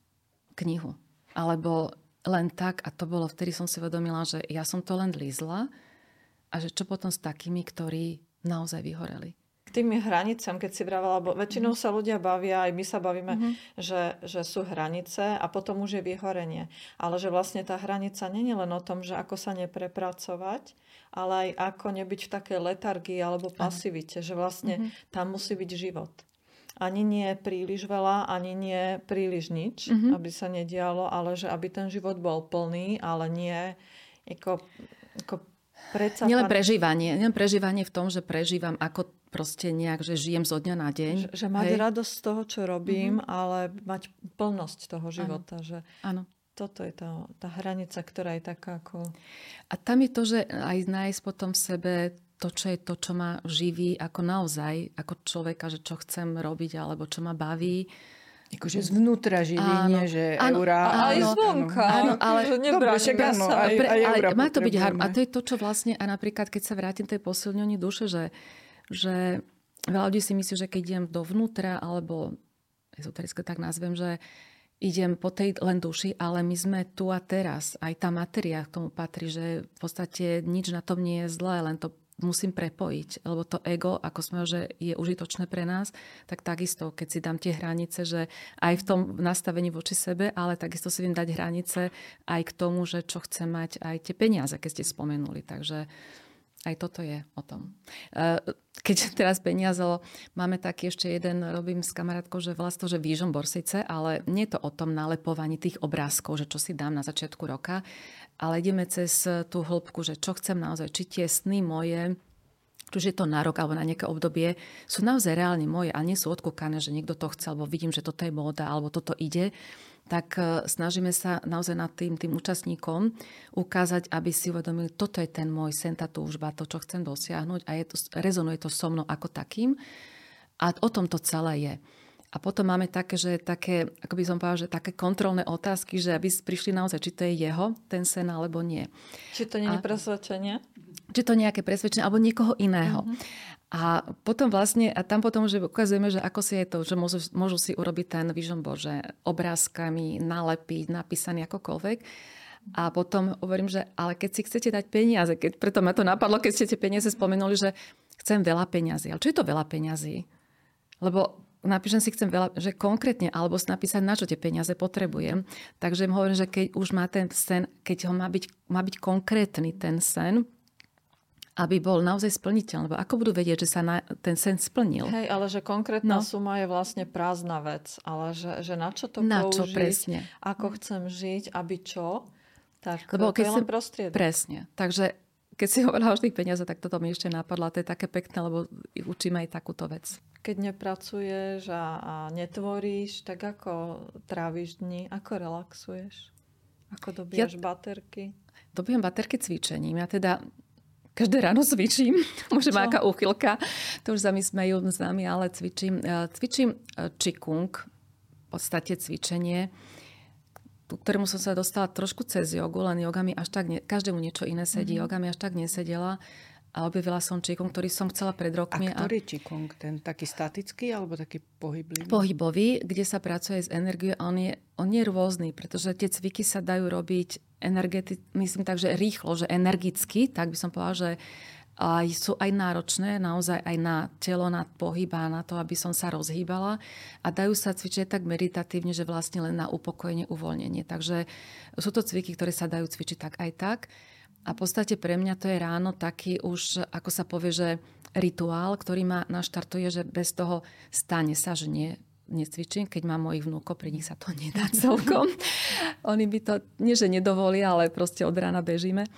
knihu. Alebo len tak, a to bolo, vtedy som si vedomila, že ja som to len lízla, a že čo potom s takými, ktorí naozaj vyhoreli? K tým hranicám, keď si vravala, lebo väčšinou sa ľudia bavia, aj my sa bavíme, mm-hmm. že, že sú hranice a potom už je vyhorenie. Ale že vlastne tá hranica nie je len o tom, že ako sa neprepracovať, ale aj ako nebyť v takej letargii alebo pasivite, že vlastne mm-hmm. tam musí byť život ani nie príliš veľa, ani nie príliš nič, mm-hmm. aby sa nedialo, ale že aby ten život bol plný, ale nie ako, ako Predsa Nielen prežívanie. Nielen prežívanie v tom, že prežívam ako proste nejak, že žijem zo dňa na deň. Že, že mať Hej. radosť z toho, čo robím, mm-hmm. ale mať plnosť toho života. Áno. Že Áno. Toto je tá, tá hranica, ktorá je taká ako... A tam je to, že aj nájsť potom v sebe to, čo je to, čo ma živí ako naozaj, ako človeka, že čo chcem robiť alebo čo ma baví Akože zvnútra živý, áno, nie že áno, eurá. Áno, aj zvonka. Áno, ale, Dobre, však áno, aj, pre, aj ale má to byť harm. A to je to, čo vlastne, a napríklad, keď sa vrátim tej posilňovni duše, že, že veľa ľudí si myslí, že keď idem dovnútra, alebo ezoterické tak nazvem, že idem po tej len duši, ale my sme tu a teraz. Aj tá materia k tomu patrí, že v podstate nič na tom nie je zlé, len to musím prepojiť, lebo to ego, ako sme že je užitočné pre nás, tak takisto, keď si dám tie hranice, že aj v tom nastavení voči sebe, ale takisto si viem dať hranice aj k tomu, že čo chcem mať aj tie peniaze, keď ste spomenuli. Takže aj toto je o tom. E, keď teraz peniaze, máme taký ešte jeden, robím s kamarátkou, že vlastne že Vision Borsice, ale nie je to o tom nalepovaní tých obrázkov, že čo si dám na začiatku roka, ale ideme cez tú hĺbku, že čo chcem naozaj, či tie sny moje, či je to na rok alebo na nejaké obdobie, sú naozaj reálne moje a nie sú odkúkané, že niekto to chce, alebo vidím, že toto je móda, alebo toto ide, tak e, snažíme sa naozaj nad tým, tým účastníkom ukázať, aby si uvedomili, toto je ten môj sen, tá túžba, to, čo chcem dosiahnuť a je to, rezonuje to so mnou ako takým. A o tom to celé je. A potom máme také, že také, ako by som povedala, že také kontrolné otázky, že aby prišli naozaj, či to je jeho, ten sen, alebo nie. Či to nie je presvedčenie? Či to nejaké presvedčenie, alebo niekoho iného. Uh-huh. A potom vlastne, a tam potom, že ukazujeme, že ako si je to, že môžu, môžu si urobiť ten vision board, že obrázkami, nalepiť, napísaný akokoľvek. A potom hovorím, že ale keď si chcete dať peniaze, keď, preto ma to napadlo, keď ste tie peniaze spomenuli, že chcem veľa peňazí. Ale čo je to veľa peňazí? Lebo napíšem si chcem veľa, že konkrétne, alebo si napísať, na čo tie peniaze potrebujem. Takže im hovorím, že keď už má ten sen, keď ho má byť, má byť konkrétny ten sen, aby bol naozaj splniteľný. Lebo ako budú vedieť, že sa na, ten sen splnil? Hej, ale že konkrétna no. suma je vlastne prázdna vec. Ale že, že na čo to na použiť, čo, presne. ako chcem žiť, aby čo, tak Lebo to keď je len prostriedok. Presne. Takže keď si hovorila o tých peniaze, tak toto mi ešte napadlo. To je také pekné, lebo učíme aj takúto vec keď nepracuješ a, a netvoríš, tak ako tráviš dni, ako relaxuješ? Ako dobíjaš ja, baterky? Dobíjam baterky cvičením. Ja teda každé ráno cvičím. Môže ma aká úchylka. To už sa mi smejú s nami, ale cvičím. E, cvičím čikung, e, v podstate cvičenie, ktorému som sa dostala trošku cez jogu, len joga mi až tak, ne, každému niečo iné sedí, mm-hmm. joga mi až tak nesedela a objavila som Qigong, ktorý som chcela pred rokmi. A ktorý a... Qigong? Ten taký statický alebo taký pohybný? Pohybový, kde sa pracuje s energiou. On je, on je rôzny, pretože tie cviky sa dajú robiť energeti- myslím tak, že rýchlo, že energicky, tak by som povedala, že aj sú aj náročné naozaj aj na telo, na pohyb a na to, aby som sa rozhýbala. A dajú sa cvičiť tak meditatívne, že vlastne len na upokojenie, uvoľnenie. Takže sú to cviky, ktoré sa dajú cvičiť tak aj tak. A v podstate pre mňa to je ráno taký už, ako sa povie, že rituál, ktorý ma naštartuje, že bez toho stane sa, že nie, necvičím. Keď mám mojich vnúkov, pri nich sa to nedá celkom. Oni by to, nie že nedovolia, ale proste od rána bežíme.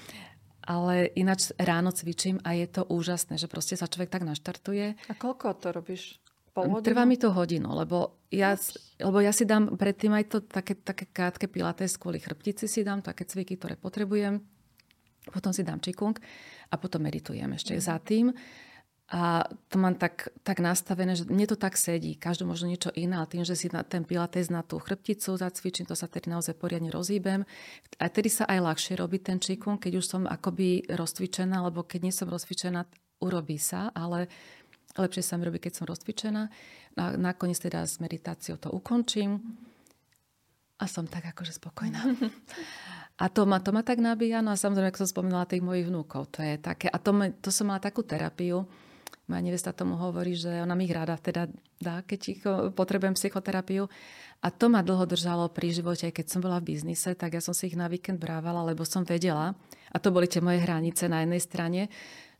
Ale ináč ráno cvičím a je to úžasné, že proste sa človek tak naštartuje. A koľko to robíš? Trvá mi to hodinu, lebo ja, lebo ja si dám predtým aj to také, také krátke pilates kvôli chrbtici si dám, také cviky, ktoré potrebujem potom si dám čikung a potom meditujem ešte mm. za tým. A to mám tak, tak nastavené, že mne to tak sedí. Každú možno niečo iné, ale tým, že si na ten pilates na tú chrbticu zacvičím, to sa tedy naozaj poriadne rozhýbem. A tedy sa aj ľahšie robí ten čikung, keď už som akoby rozcvičená, lebo keď nie som rozcvičená, urobí sa, ale lepšie sa mi robí, keď som rozcvičená. A nakoniec teda s meditáciou to ukončím a som tak akože spokojná. A to ma, to ma tak nabíja. No a samozrejme, ako som spomínala tých mojich vnúkov, to je také. A to, to som mala takú terapiu. Moja nevesta tomu hovorí, že ona mi ich rada teda dá, keď ich potrebujem psychoterapiu. A to ma dlho držalo pri živote, aj keď som bola v biznise, tak ja som si ich na víkend brávala, lebo som vedela, a to boli tie moje hranice na jednej strane,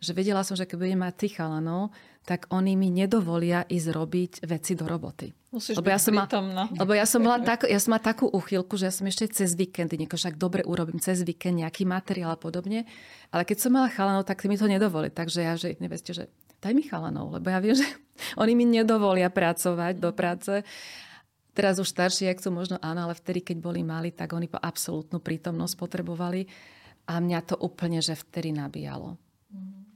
že vedela som, že keď budem mať tých chalanov, tak oni mi nedovolia ísť robiť veci do roboty. Musíš lebo ja som. Ma, lebo ja som, mala tak, ja som mala takú uchylku, že ja som ešte cez víkendy, nieko však dobre urobím cez víkend nejaký materiál a podobne. Ale keď som mala chalanov, tak mi to nedovolí. Takže ja, že neveste, že daj mi chalanov, lebo ja viem, že oni mi nedovolia pracovať do práce. Teraz už starší, ak sú možno áno, ale vtedy, keď boli mali, tak oni po absolútnu prítomnosť potrebovali. A mňa to úplne, že vtedy nabíjalo.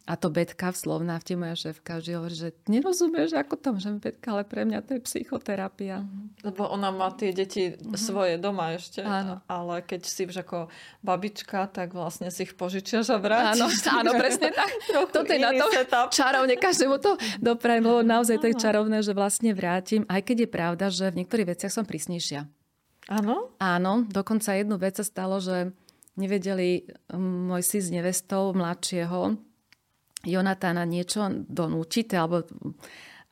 A to Betka v Slovnávte, moja šéfka, vždy hovorí, že nerozumieš, ako to môžem Betka, ale pre mňa to je psychoterapia. Mhm. Lebo ona má tie deti uh-huh. svoje doma ešte. Áno. Ale keď si už ako babička, tak vlastne si ich požičiaš a vrátiš. Áno, áno presne tak. Toto je na to čarovne. Každému to doprajem, lebo naozaj to je čarovné, že vlastne vrátim. Aj keď je pravda, že v niektorých veciach som prísnejšia. Áno? Áno. Dokonca jednu vec sa stalo, že nevedeli môj si s nevestou mladšieho, Jonatána niečo donútiť, alebo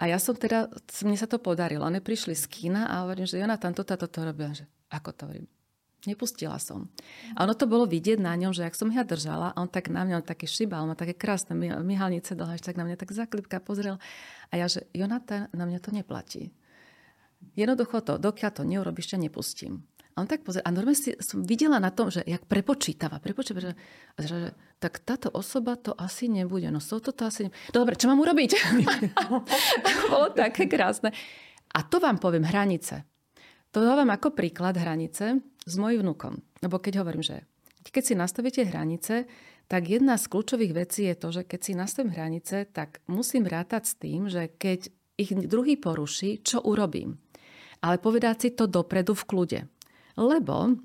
a ja som teda, mne sa to podarilo. Oni prišli z kína a hovorím, že Jonatán toto, toto robil. Že, ako to hovorím? Nepustila som. A ono to bolo vidieť na ňom, že ak som ja držala, a on tak na mňa, on taký šibal, má také krásne myhalnice dlhé, tak na mňa tak zaklipka pozrel. A ja, že Jonatán, na mňa to neplatí. Jednoducho to, dokiaľ to neurobíš, ťa nepustím. A on tak pozrie. A normálne som videla na tom, že jak prepočítava. prepočítava že, že, tak táto osoba to asi nebude. No so to asi nebude. Dobre, čo mám urobiť? Bolo také krásne. A to vám poviem hranice. To dávam ako príklad hranice s mojím vnukom. Lebo keď hovorím, že keď si nastavíte hranice, tak jedna z kľúčových vecí je to, že keď si nastavím hranice, tak musím rátať s tým, že keď ich druhý poruší, čo urobím. Ale povedať si to dopredu v kľude. Lebo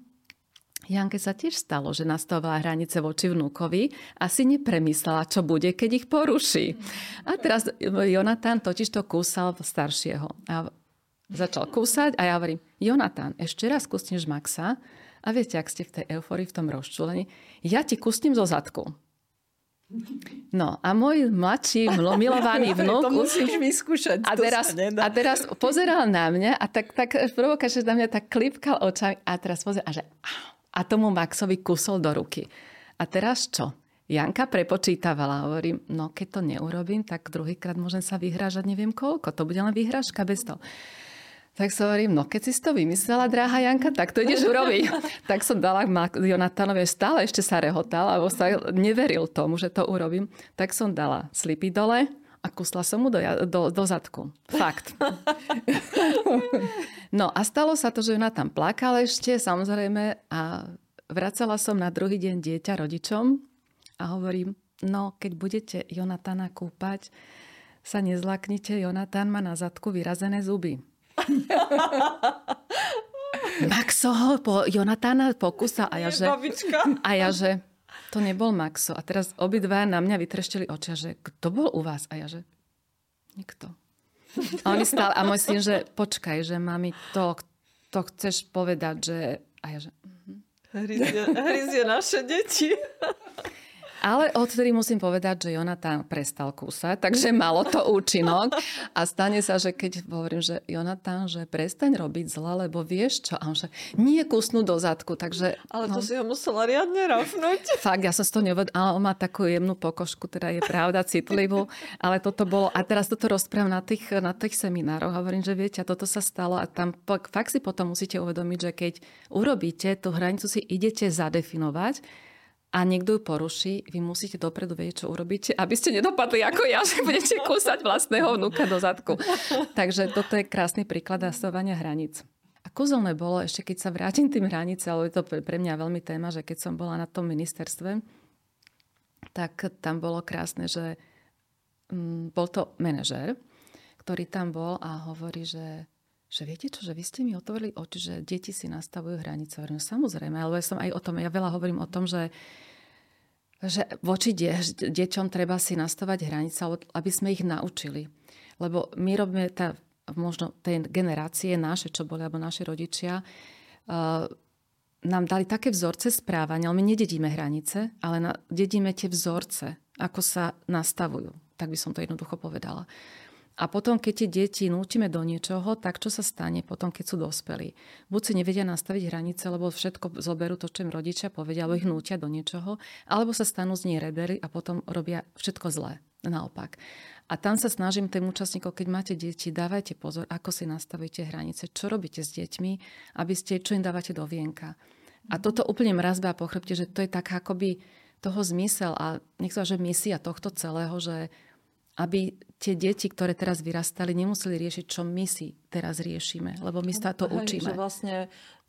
Janke sa tiež stalo, že nastavovala hranice voči vnúkovi a si nepremyslela, čo bude, keď ich poruší. A teraz Jonatán totiž to kúsal staršieho. A začal kúsať a ja hovorím, Jonatán, ešte raz kúsneš Maxa a viete, ak ste v tej euforii, v tom rozčúlení, ja ti kúsnem zo zadku. No a môj mladší milovaný vnúk... to musíš vyskúšať. A teraz, a teraz pozeral na mňa a tak, tak provokačne na mňa tak klipkal očami a teraz pozeral a že a tomu Maxovi kusol do ruky. A teraz čo? Janka prepočítavala, hovorím, no keď to neurobím, tak druhýkrát môžem sa vyhrážať neviem koľko. To bude len vyhrážka bez toho. Tak sa hovorím, no keď si to vymyslela, dráha Janka, tak to ideš urobiť. tak som dala Jonatánovi, stále ešte sa rehotal, alebo sa neveril tomu, že to urobím. Tak som dala slipy dole a kusla som mu do, do, do zadku. Fakt. no a stalo sa to, že Jonatán plakal ešte, samozrejme, a vracala som na druhý deň dieťa rodičom a hovorím, no keď budete Jonatána kúpať, sa nezlaknite, Jonatán má na zadku vyrazené zuby. Maxo po Jonatána pokusa a ja, že, a ja, že to nebol Maxo. A teraz obidva na mňa vytreštili očia, že kto bol u vás? A ja, že nikto. A oni stále, a môj syn, že počkaj, že mami, to, to chceš povedať, že... A ja, že... Uh-huh. Hryzie, hryzie naše deti. Ale odtedy musím povedať, že Jonatán prestal kúsať, takže malo to účinok. A stane sa, že keď hovorím, že Jonatán, že prestaň robiť zle, lebo vieš čo? A on že nie kusnú do zadku. Takže, ale to no, si ho musela riadne rafnúť. Fakt, ja som si to nevedel. Ale on má takú jemnú pokožku, teda je pravda, citlivú. Ale toto bolo... A teraz toto rozprávam na tých, na tých seminároch. Hovorím, že viete, toto sa stalo. A tam fakt si potom musíte uvedomiť, že keď urobíte, tú hranicu si idete zadefinovať, a niekto ju poruší, vy musíte dopredu vedieť, čo urobíte, aby ste nedopadli ako ja, že budete kúsať vlastného vnúka do zadku. Takže toto je krásny príklad nastavovania hraníc. A kúzelné bolo, ešte keď sa vrátim tým hranice, ale je to pre mňa veľmi téma, že keď som bola na tom ministerstve, tak tam bolo krásne, že um, bol to manažer, ktorý tam bol a hovorí, že že viete čo, že vy ste mi otvorili oči, že deti si nastavujú hranice. Hovorím, samozrejme, ale ja som aj o tom, ja veľa hovorím o tom, že že voči de- deťom treba si nastavať hranice, aby sme ich naučili. Lebo my robíme, tá, možno tie generácie naše, čo boli, alebo naši rodičia, uh, nám dali také vzorce správania, ale my nededíme hranice, ale na, dedíme tie vzorce, ako sa nastavujú. Tak by som to jednoducho povedala. A potom, keď tie deti nútime do niečoho, tak čo sa stane potom, keď sú dospelí? Buď si nevedia nastaviť hranice, lebo všetko zoberú to, čo im rodičia povedia, alebo ich nútia do niečoho, alebo sa stanú z nej rebeli a potom robia všetko zlé. Naopak. A tam sa snažím tým účastníkov, keď máte deti, dávajte pozor, ako si nastavíte hranice, čo robíte s deťmi, aby ste, čo im dávate do vienka. A toto úplne mrazba a pochrbte, že to je tak akoby toho zmysel a nech sa že misia tohto celého, že aby tie deti, ktoré teraz vyrastali, nemuseli riešiť, čo my si teraz riešime, lebo my sa to Hej, učíme. Že vlastne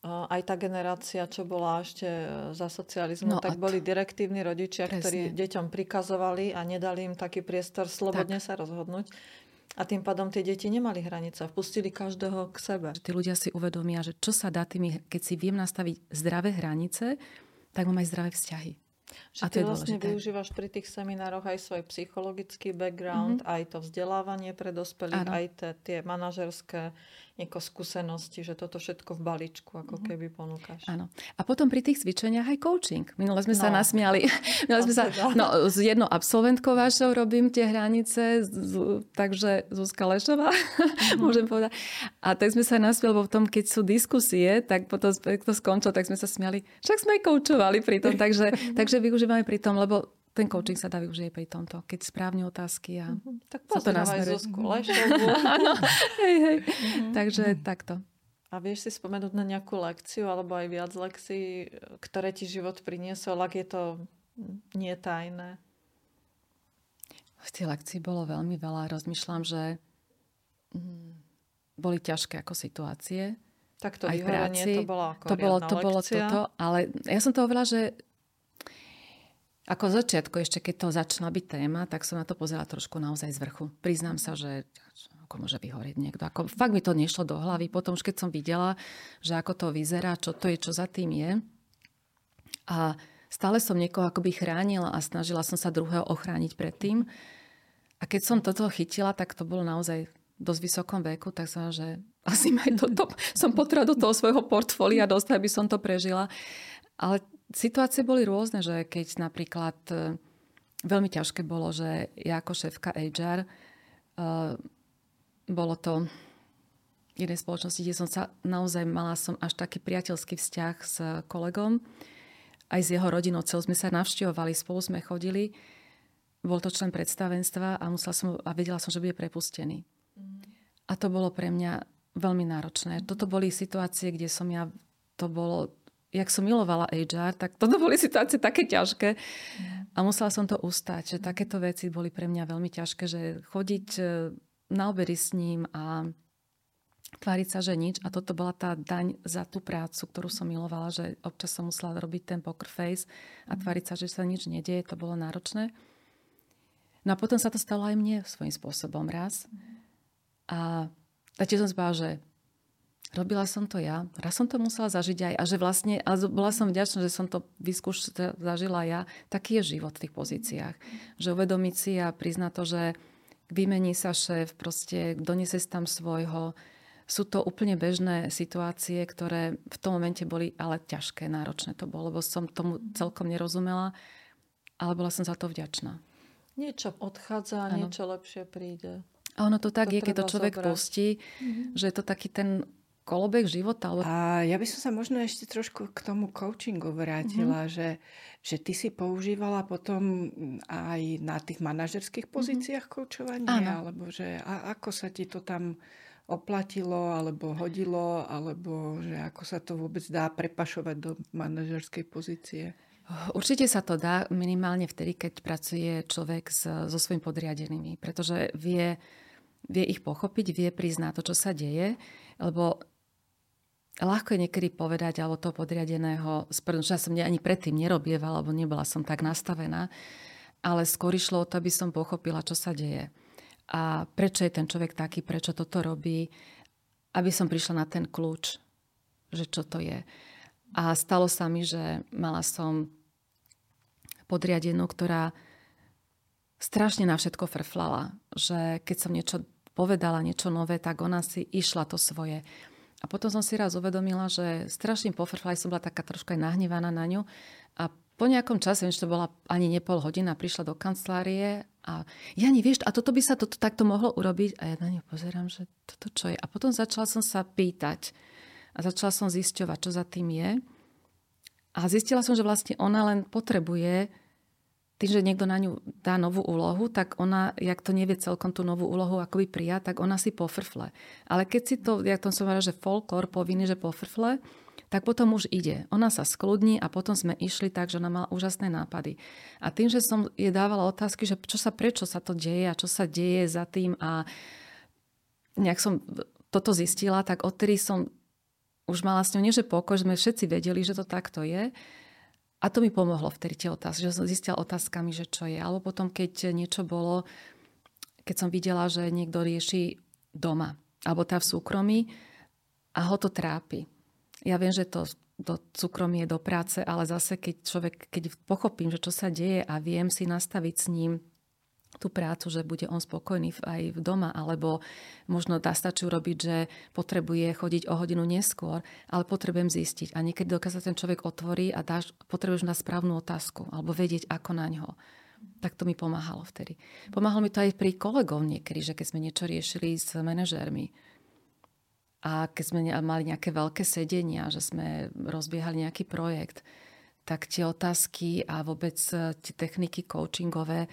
aj tá generácia, čo bola ešte e, za socializmu, no tak boli direktívni rodičia, presne. ktorí deťom prikazovali a nedali im taký priestor slobodne tak. sa rozhodnúť. A tým pádom tie deti nemali hranice. Vpustili každého k sebe. Tí ľudia si uvedomia, že čo sa dá tými, keď si viem nastaviť zdravé hranice, tak mám aj zdravé vzťahy. Že a ty vlastne dôležité. využívaš pri tých seminároch aj svoj psychologický background, mm-hmm. aj to vzdelávanie pre dospelých, ano. aj te, tie manažerské nieko skúsenosti, že toto všetko v balíčku ako mm-hmm. keby ponúkaš. Áno. A potom pri tých cvičeniach aj coaching. Minule sme no. sa nasmiali. Minule sme sa, no, s jednou absolventkou vašou robím tie hranice, z, takže Zuzka Lešová, mm-hmm. môžem povedať. A tak sme sa nasmiali, lebo tom, keď sú diskusie, tak potom to skončilo, tak sme sa smiali. Však sme aj koučovali pri tom, takže, takže využívame pri tom, lebo ten coaching sa dá využiť pri tomto, keď správne otázky a mm-hmm. Tak pozdrav aj Zuzku Áno, hej, hej. Mm-hmm. Takže mm-hmm. takto. A vieš si spomenúť na nejakú lekciu alebo aj viac lekcií, ktoré ti život priniesol, ak je to nie tajné? V tej lekcii bolo veľmi veľa. Rozmýšľam, že mm, boli ťažké ako situácie. Tak to aj vyhorenie, to bolo ako to bolo, to bolo toto, ale ja som to hovorila, že ako začiatku, ešte keď to začala byť téma, tak som na to pozerala trošku naozaj z vrchu. Priznám sa, že ako môže vyhorieť niekto. Ako, fakt mi to nešlo do hlavy. Potom už keď som videla, že ako to vyzerá, čo to je, čo za tým je. A stále som niekoho akoby chránila a snažila som sa druhého ochrániť pred tým. A keď som toto chytila, tak to bolo naozaj v dosť vysokom veku, tak som, že asi aj toto som potrebovala do toho svojho portfólia dostať, aby som to prežila. Ale situácie boli rôzne, že keď napríklad e, veľmi ťažké bolo, že ja ako šéfka HR, e, bolo to jednej spoločnosti, kde som sa naozaj mala som až taký priateľský vzťah s kolegom, aj s jeho rodinou, celú sme sa navštevovali, spolu sme chodili. Bol to člen predstavenstva a, musela som, a vedela som, že bude prepustený. Mm. A to bolo pre mňa veľmi náročné. Toto boli situácie, kde som ja, to bolo jak som milovala HR, tak toto boli situácie také ťažké. A musela som to ustať, že takéto veci boli pre mňa veľmi ťažké, že chodiť e, na obery s ním a tváriť sa, že nič. A toto bola tá daň za tú prácu, ktorú som milovala, že občas som musela robiť ten poker face a tváriť sa, že sa nič nedieje. To bolo náročné. No a potom sa to stalo aj mne svojím spôsobom raz. A tak som zbala, že Robila som to ja. Raz som to musela zažiť aj. A že vlastne, ale bola som vďačná, že som to vyskúš, zažila ja. Taký je život v tých pozíciách. Že uvedomiť si a priznať to, že vymení sa šéf, proste donese tam svojho. Sú to úplne bežné situácie, ktoré v tom momente boli ale ťažké, náročné to bolo, lebo som tomu celkom nerozumela, ale bola som za to vďačná. Niečo odchádza, ano. niečo lepšie príde. A ono to tak to je, keď to človek zobrať. pustí, mm-hmm. že je to taký ten kolobek života. A ja by som sa možno ešte trošku k tomu coachingu vrátila, mm-hmm. že, že ty si používala potom aj na tých manažerských mhm. pozíciách mm-hmm. koučovanie, Áno. alebo že a ako sa ti to tam oplatilo, alebo hodilo, alebo že ako sa to vôbec dá prepašovať do manažerskej pozície? Určite sa to dá minimálne vtedy, keď pracuje človek s, so svojimi podriadenými, pretože vie, vie ich pochopiť, vie priznať to, čo sa deje, lebo ľahko je niekedy povedať, alebo toho podriadeného, že ja som ani predtým nerobievala, alebo nebola som tak nastavená, ale skôr išlo o to, aby som pochopila, čo sa deje. A prečo je ten človek taký, prečo toto robí, aby som prišla na ten kľúč, že čo to je. A stalo sa mi, že mala som podriadenú, ktorá strašne na všetko frflala. Že keď som niečo povedala, niečo nové, tak ona si išla to svoje. A potom som si raz uvedomila, že strašne pofrfla, som bola taká troška aj nahnevaná na ňu. A po nejakom čase, viem, že to bola ani nepol hodina, prišla do kancelárie a ja nevieš, a toto by sa toto takto mohlo urobiť. A ja na ňu pozerám, že toto čo je. A potom začala som sa pýtať a začala som zisťovať, čo za tým je. A zistila som, že vlastne ona len potrebuje tým, že niekto na ňu dá novú úlohu, tak ona, jak to nevie celkom tú novú úlohu akoby prijať, tak ona si pofrfle. Ale keď si to, jak tom som hovorila, že folklór povinný, že pofrfle, tak potom už ide. Ona sa skludní a potom sme išli tak, že ona mala úžasné nápady. A tým, že som jej dávala otázky, že čo sa, prečo sa to deje a čo sa deje za tým a nejak som toto zistila, tak odtedy som už mala s ňou nie, že pokoj, sme všetci vedeli, že to takto je. A to mi pomohlo vtedy tie otázky, že som zistila otázkami, že čo je. Alebo potom, keď niečo bolo, keď som videla, že niekto rieši doma, alebo tá v súkromí a ho to trápi ja viem, že to do súkromie, do práce, ale zase keď človek, keď pochopím, že čo sa deje a viem si nastaviť s ním tú prácu, že bude on spokojný aj v doma, alebo možno dá stačí urobiť, že potrebuje chodiť o hodinu neskôr, ale potrebujem zistiť. A niekedy dokiaľ sa ten človek otvorí a dáš, potrebuješ na správnu otázku, alebo vedieť, ako na ňo. Tak to mi pomáhalo vtedy. Pomáhalo mi to aj pri kolegov niekedy, že keď sme niečo riešili s manažérmi, a keď sme mali nejaké veľké sedenia, že sme rozbiehali nejaký projekt, tak tie otázky a vôbec e, tie techniky coachingové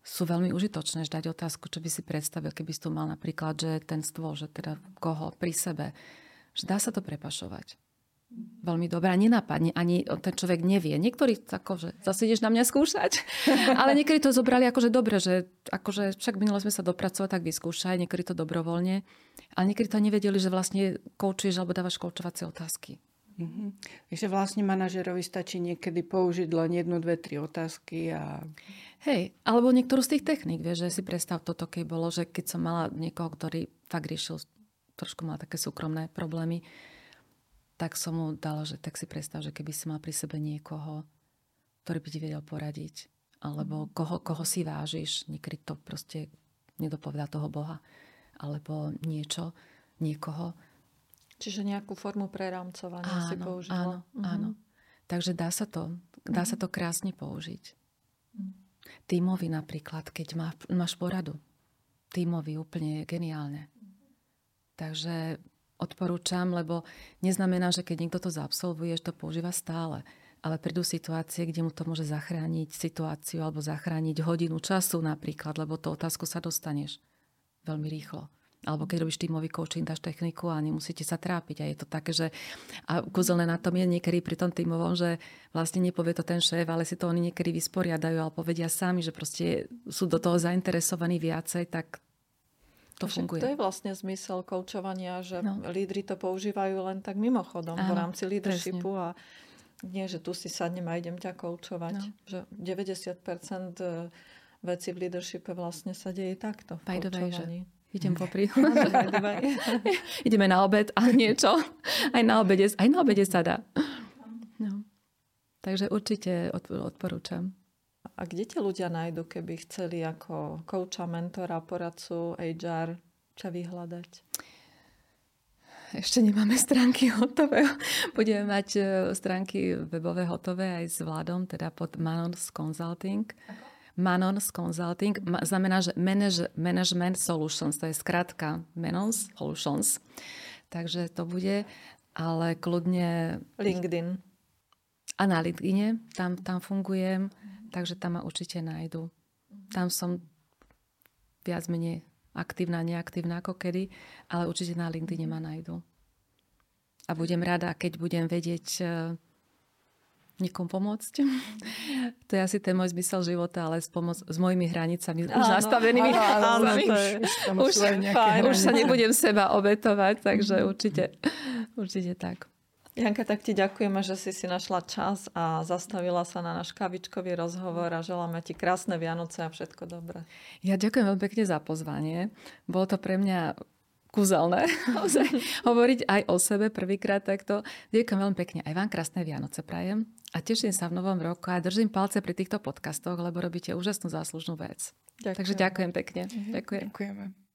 sú veľmi užitočné, že dať otázku, čo by si predstavil, keby si tu mal napríklad, že ten stôl, že teda koho pri sebe. Že dá sa to prepašovať veľmi dobrá, nenapadne, ani ten človek nevie. Niektorí tako, že zase ideš na mňa skúšať, ale niektorí to zobrali ako, že dobre, že akože však minule sme sa dopracovali, tak vyskúšaj, niektorí to dobrovoľne, ale niektorí to nevedeli, že vlastne koučuješ alebo dávaš koučovacie otázky. Mm-hmm. Takže vlastne manažerovi stačí niekedy použiť len jednu, dve, tri otázky a... Hej, alebo niektorú z tých techník, vieš, že si predstav toto, keď bolo, že keď som mala niekoho, ktorý fakt riešil, trošku mal také súkromné problémy, tak som mu dala, že tak si predstav, že keby si mal pri sebe niekoho, ktorý by ti vedel poradiť, alebo mhm. koho, koho si vážiš, niekedy to proste nedopovedá toho Boha, alebo niečo, niekoho. Čiže nejakú formu prerámcovania áno, si použila. Áno, mhm. áno. Takže dá sa to, dá sa mhm. to krásne použiť. Mhm. Tímovi napríklad, keď má, máš poradu. Tímovi úplne geniálne. Takže odporúčam, lebo neznamená, že keď niekto to zaabsolvuje, že to používa stále. Ale prídu situácie, kde mu to môže zachrániť situáciu alebo zachrániť hodinu času napríklad, lebo tú otázku sa dostaneš veľmi rýchlo. Alebo keď robíš tímový coaching, dáš techniku a nemusíte sa trápiť. A je to také, že a kúzelné na tom je niekedy pri tom tímovom, že vlastne nepovie to ten šéf, ale si to oni niekedy vysporiadajú alebo povedia sami, že proste sú do toho zainteresovaní viacej, tak to funguje. To je vlastne zmysel koučovania, že no. lídry to používajú len tak mimochodom Áno, v rámci leadershipu presne. a nie, že tu si sadnem a idem ťa koučovať. No. Že 90% e, veci v leadershipe vlastne sa deje takto. By the way, že idem popri. Ideme na obed a niečo. Aj na obede, aj na obede sa dá. No. Takže určite odporúčam. A kde tie ľudia nájdu, keby chceli ako kouča, mentora, poradcu, HR ťa vyhľadať? Ešte nemáme stránky hotové. Budeme mať e, stránky webové hotové aj s vládom, teda pod Manons Consulting. Manons Consulting znamená, že manage, Management Solutions, to je skratka Manons Solutions. Takže to bude, ale kľudne... LinkedIn. A na LinkedIne, tam, tam fungujem takže tam ma určite nájdu. Tam som viac menej aktívna, neaktívna ako kedy, ale určite na LinkedIn ma nájdu. A budem rada, keď budem vedieť uh, niekom pomôcť. to je asi ten môj zmysel života, ale s, pomoc, s mojimi hranicami áno, už nastavenými. Áno, áno, to je, už, už sa nebudem seba obetovať, takže určite, určite tak. Janka, tak ti ďakujeme, že si si našla čas a zastavila sa na náš kavičkový rozhovor a želáme ti krásne Vianoce a všetko dobré. Ja ďakujem veľmi pekne za pozvanie. Bolo to pre mňa kúzelné hovoriť aj o sebe prvýkrát takto. Ďakujem veľmi pekne. Aj vám krásne Vianoce prajem. A teším sa v novom roku a držím palce pri týchto podcastoch, lebo robíte úžasnú záslužnú vec. Ďakujem. Takže ďakujem pekne. Mhm. Ďakujem. Ďakujeme.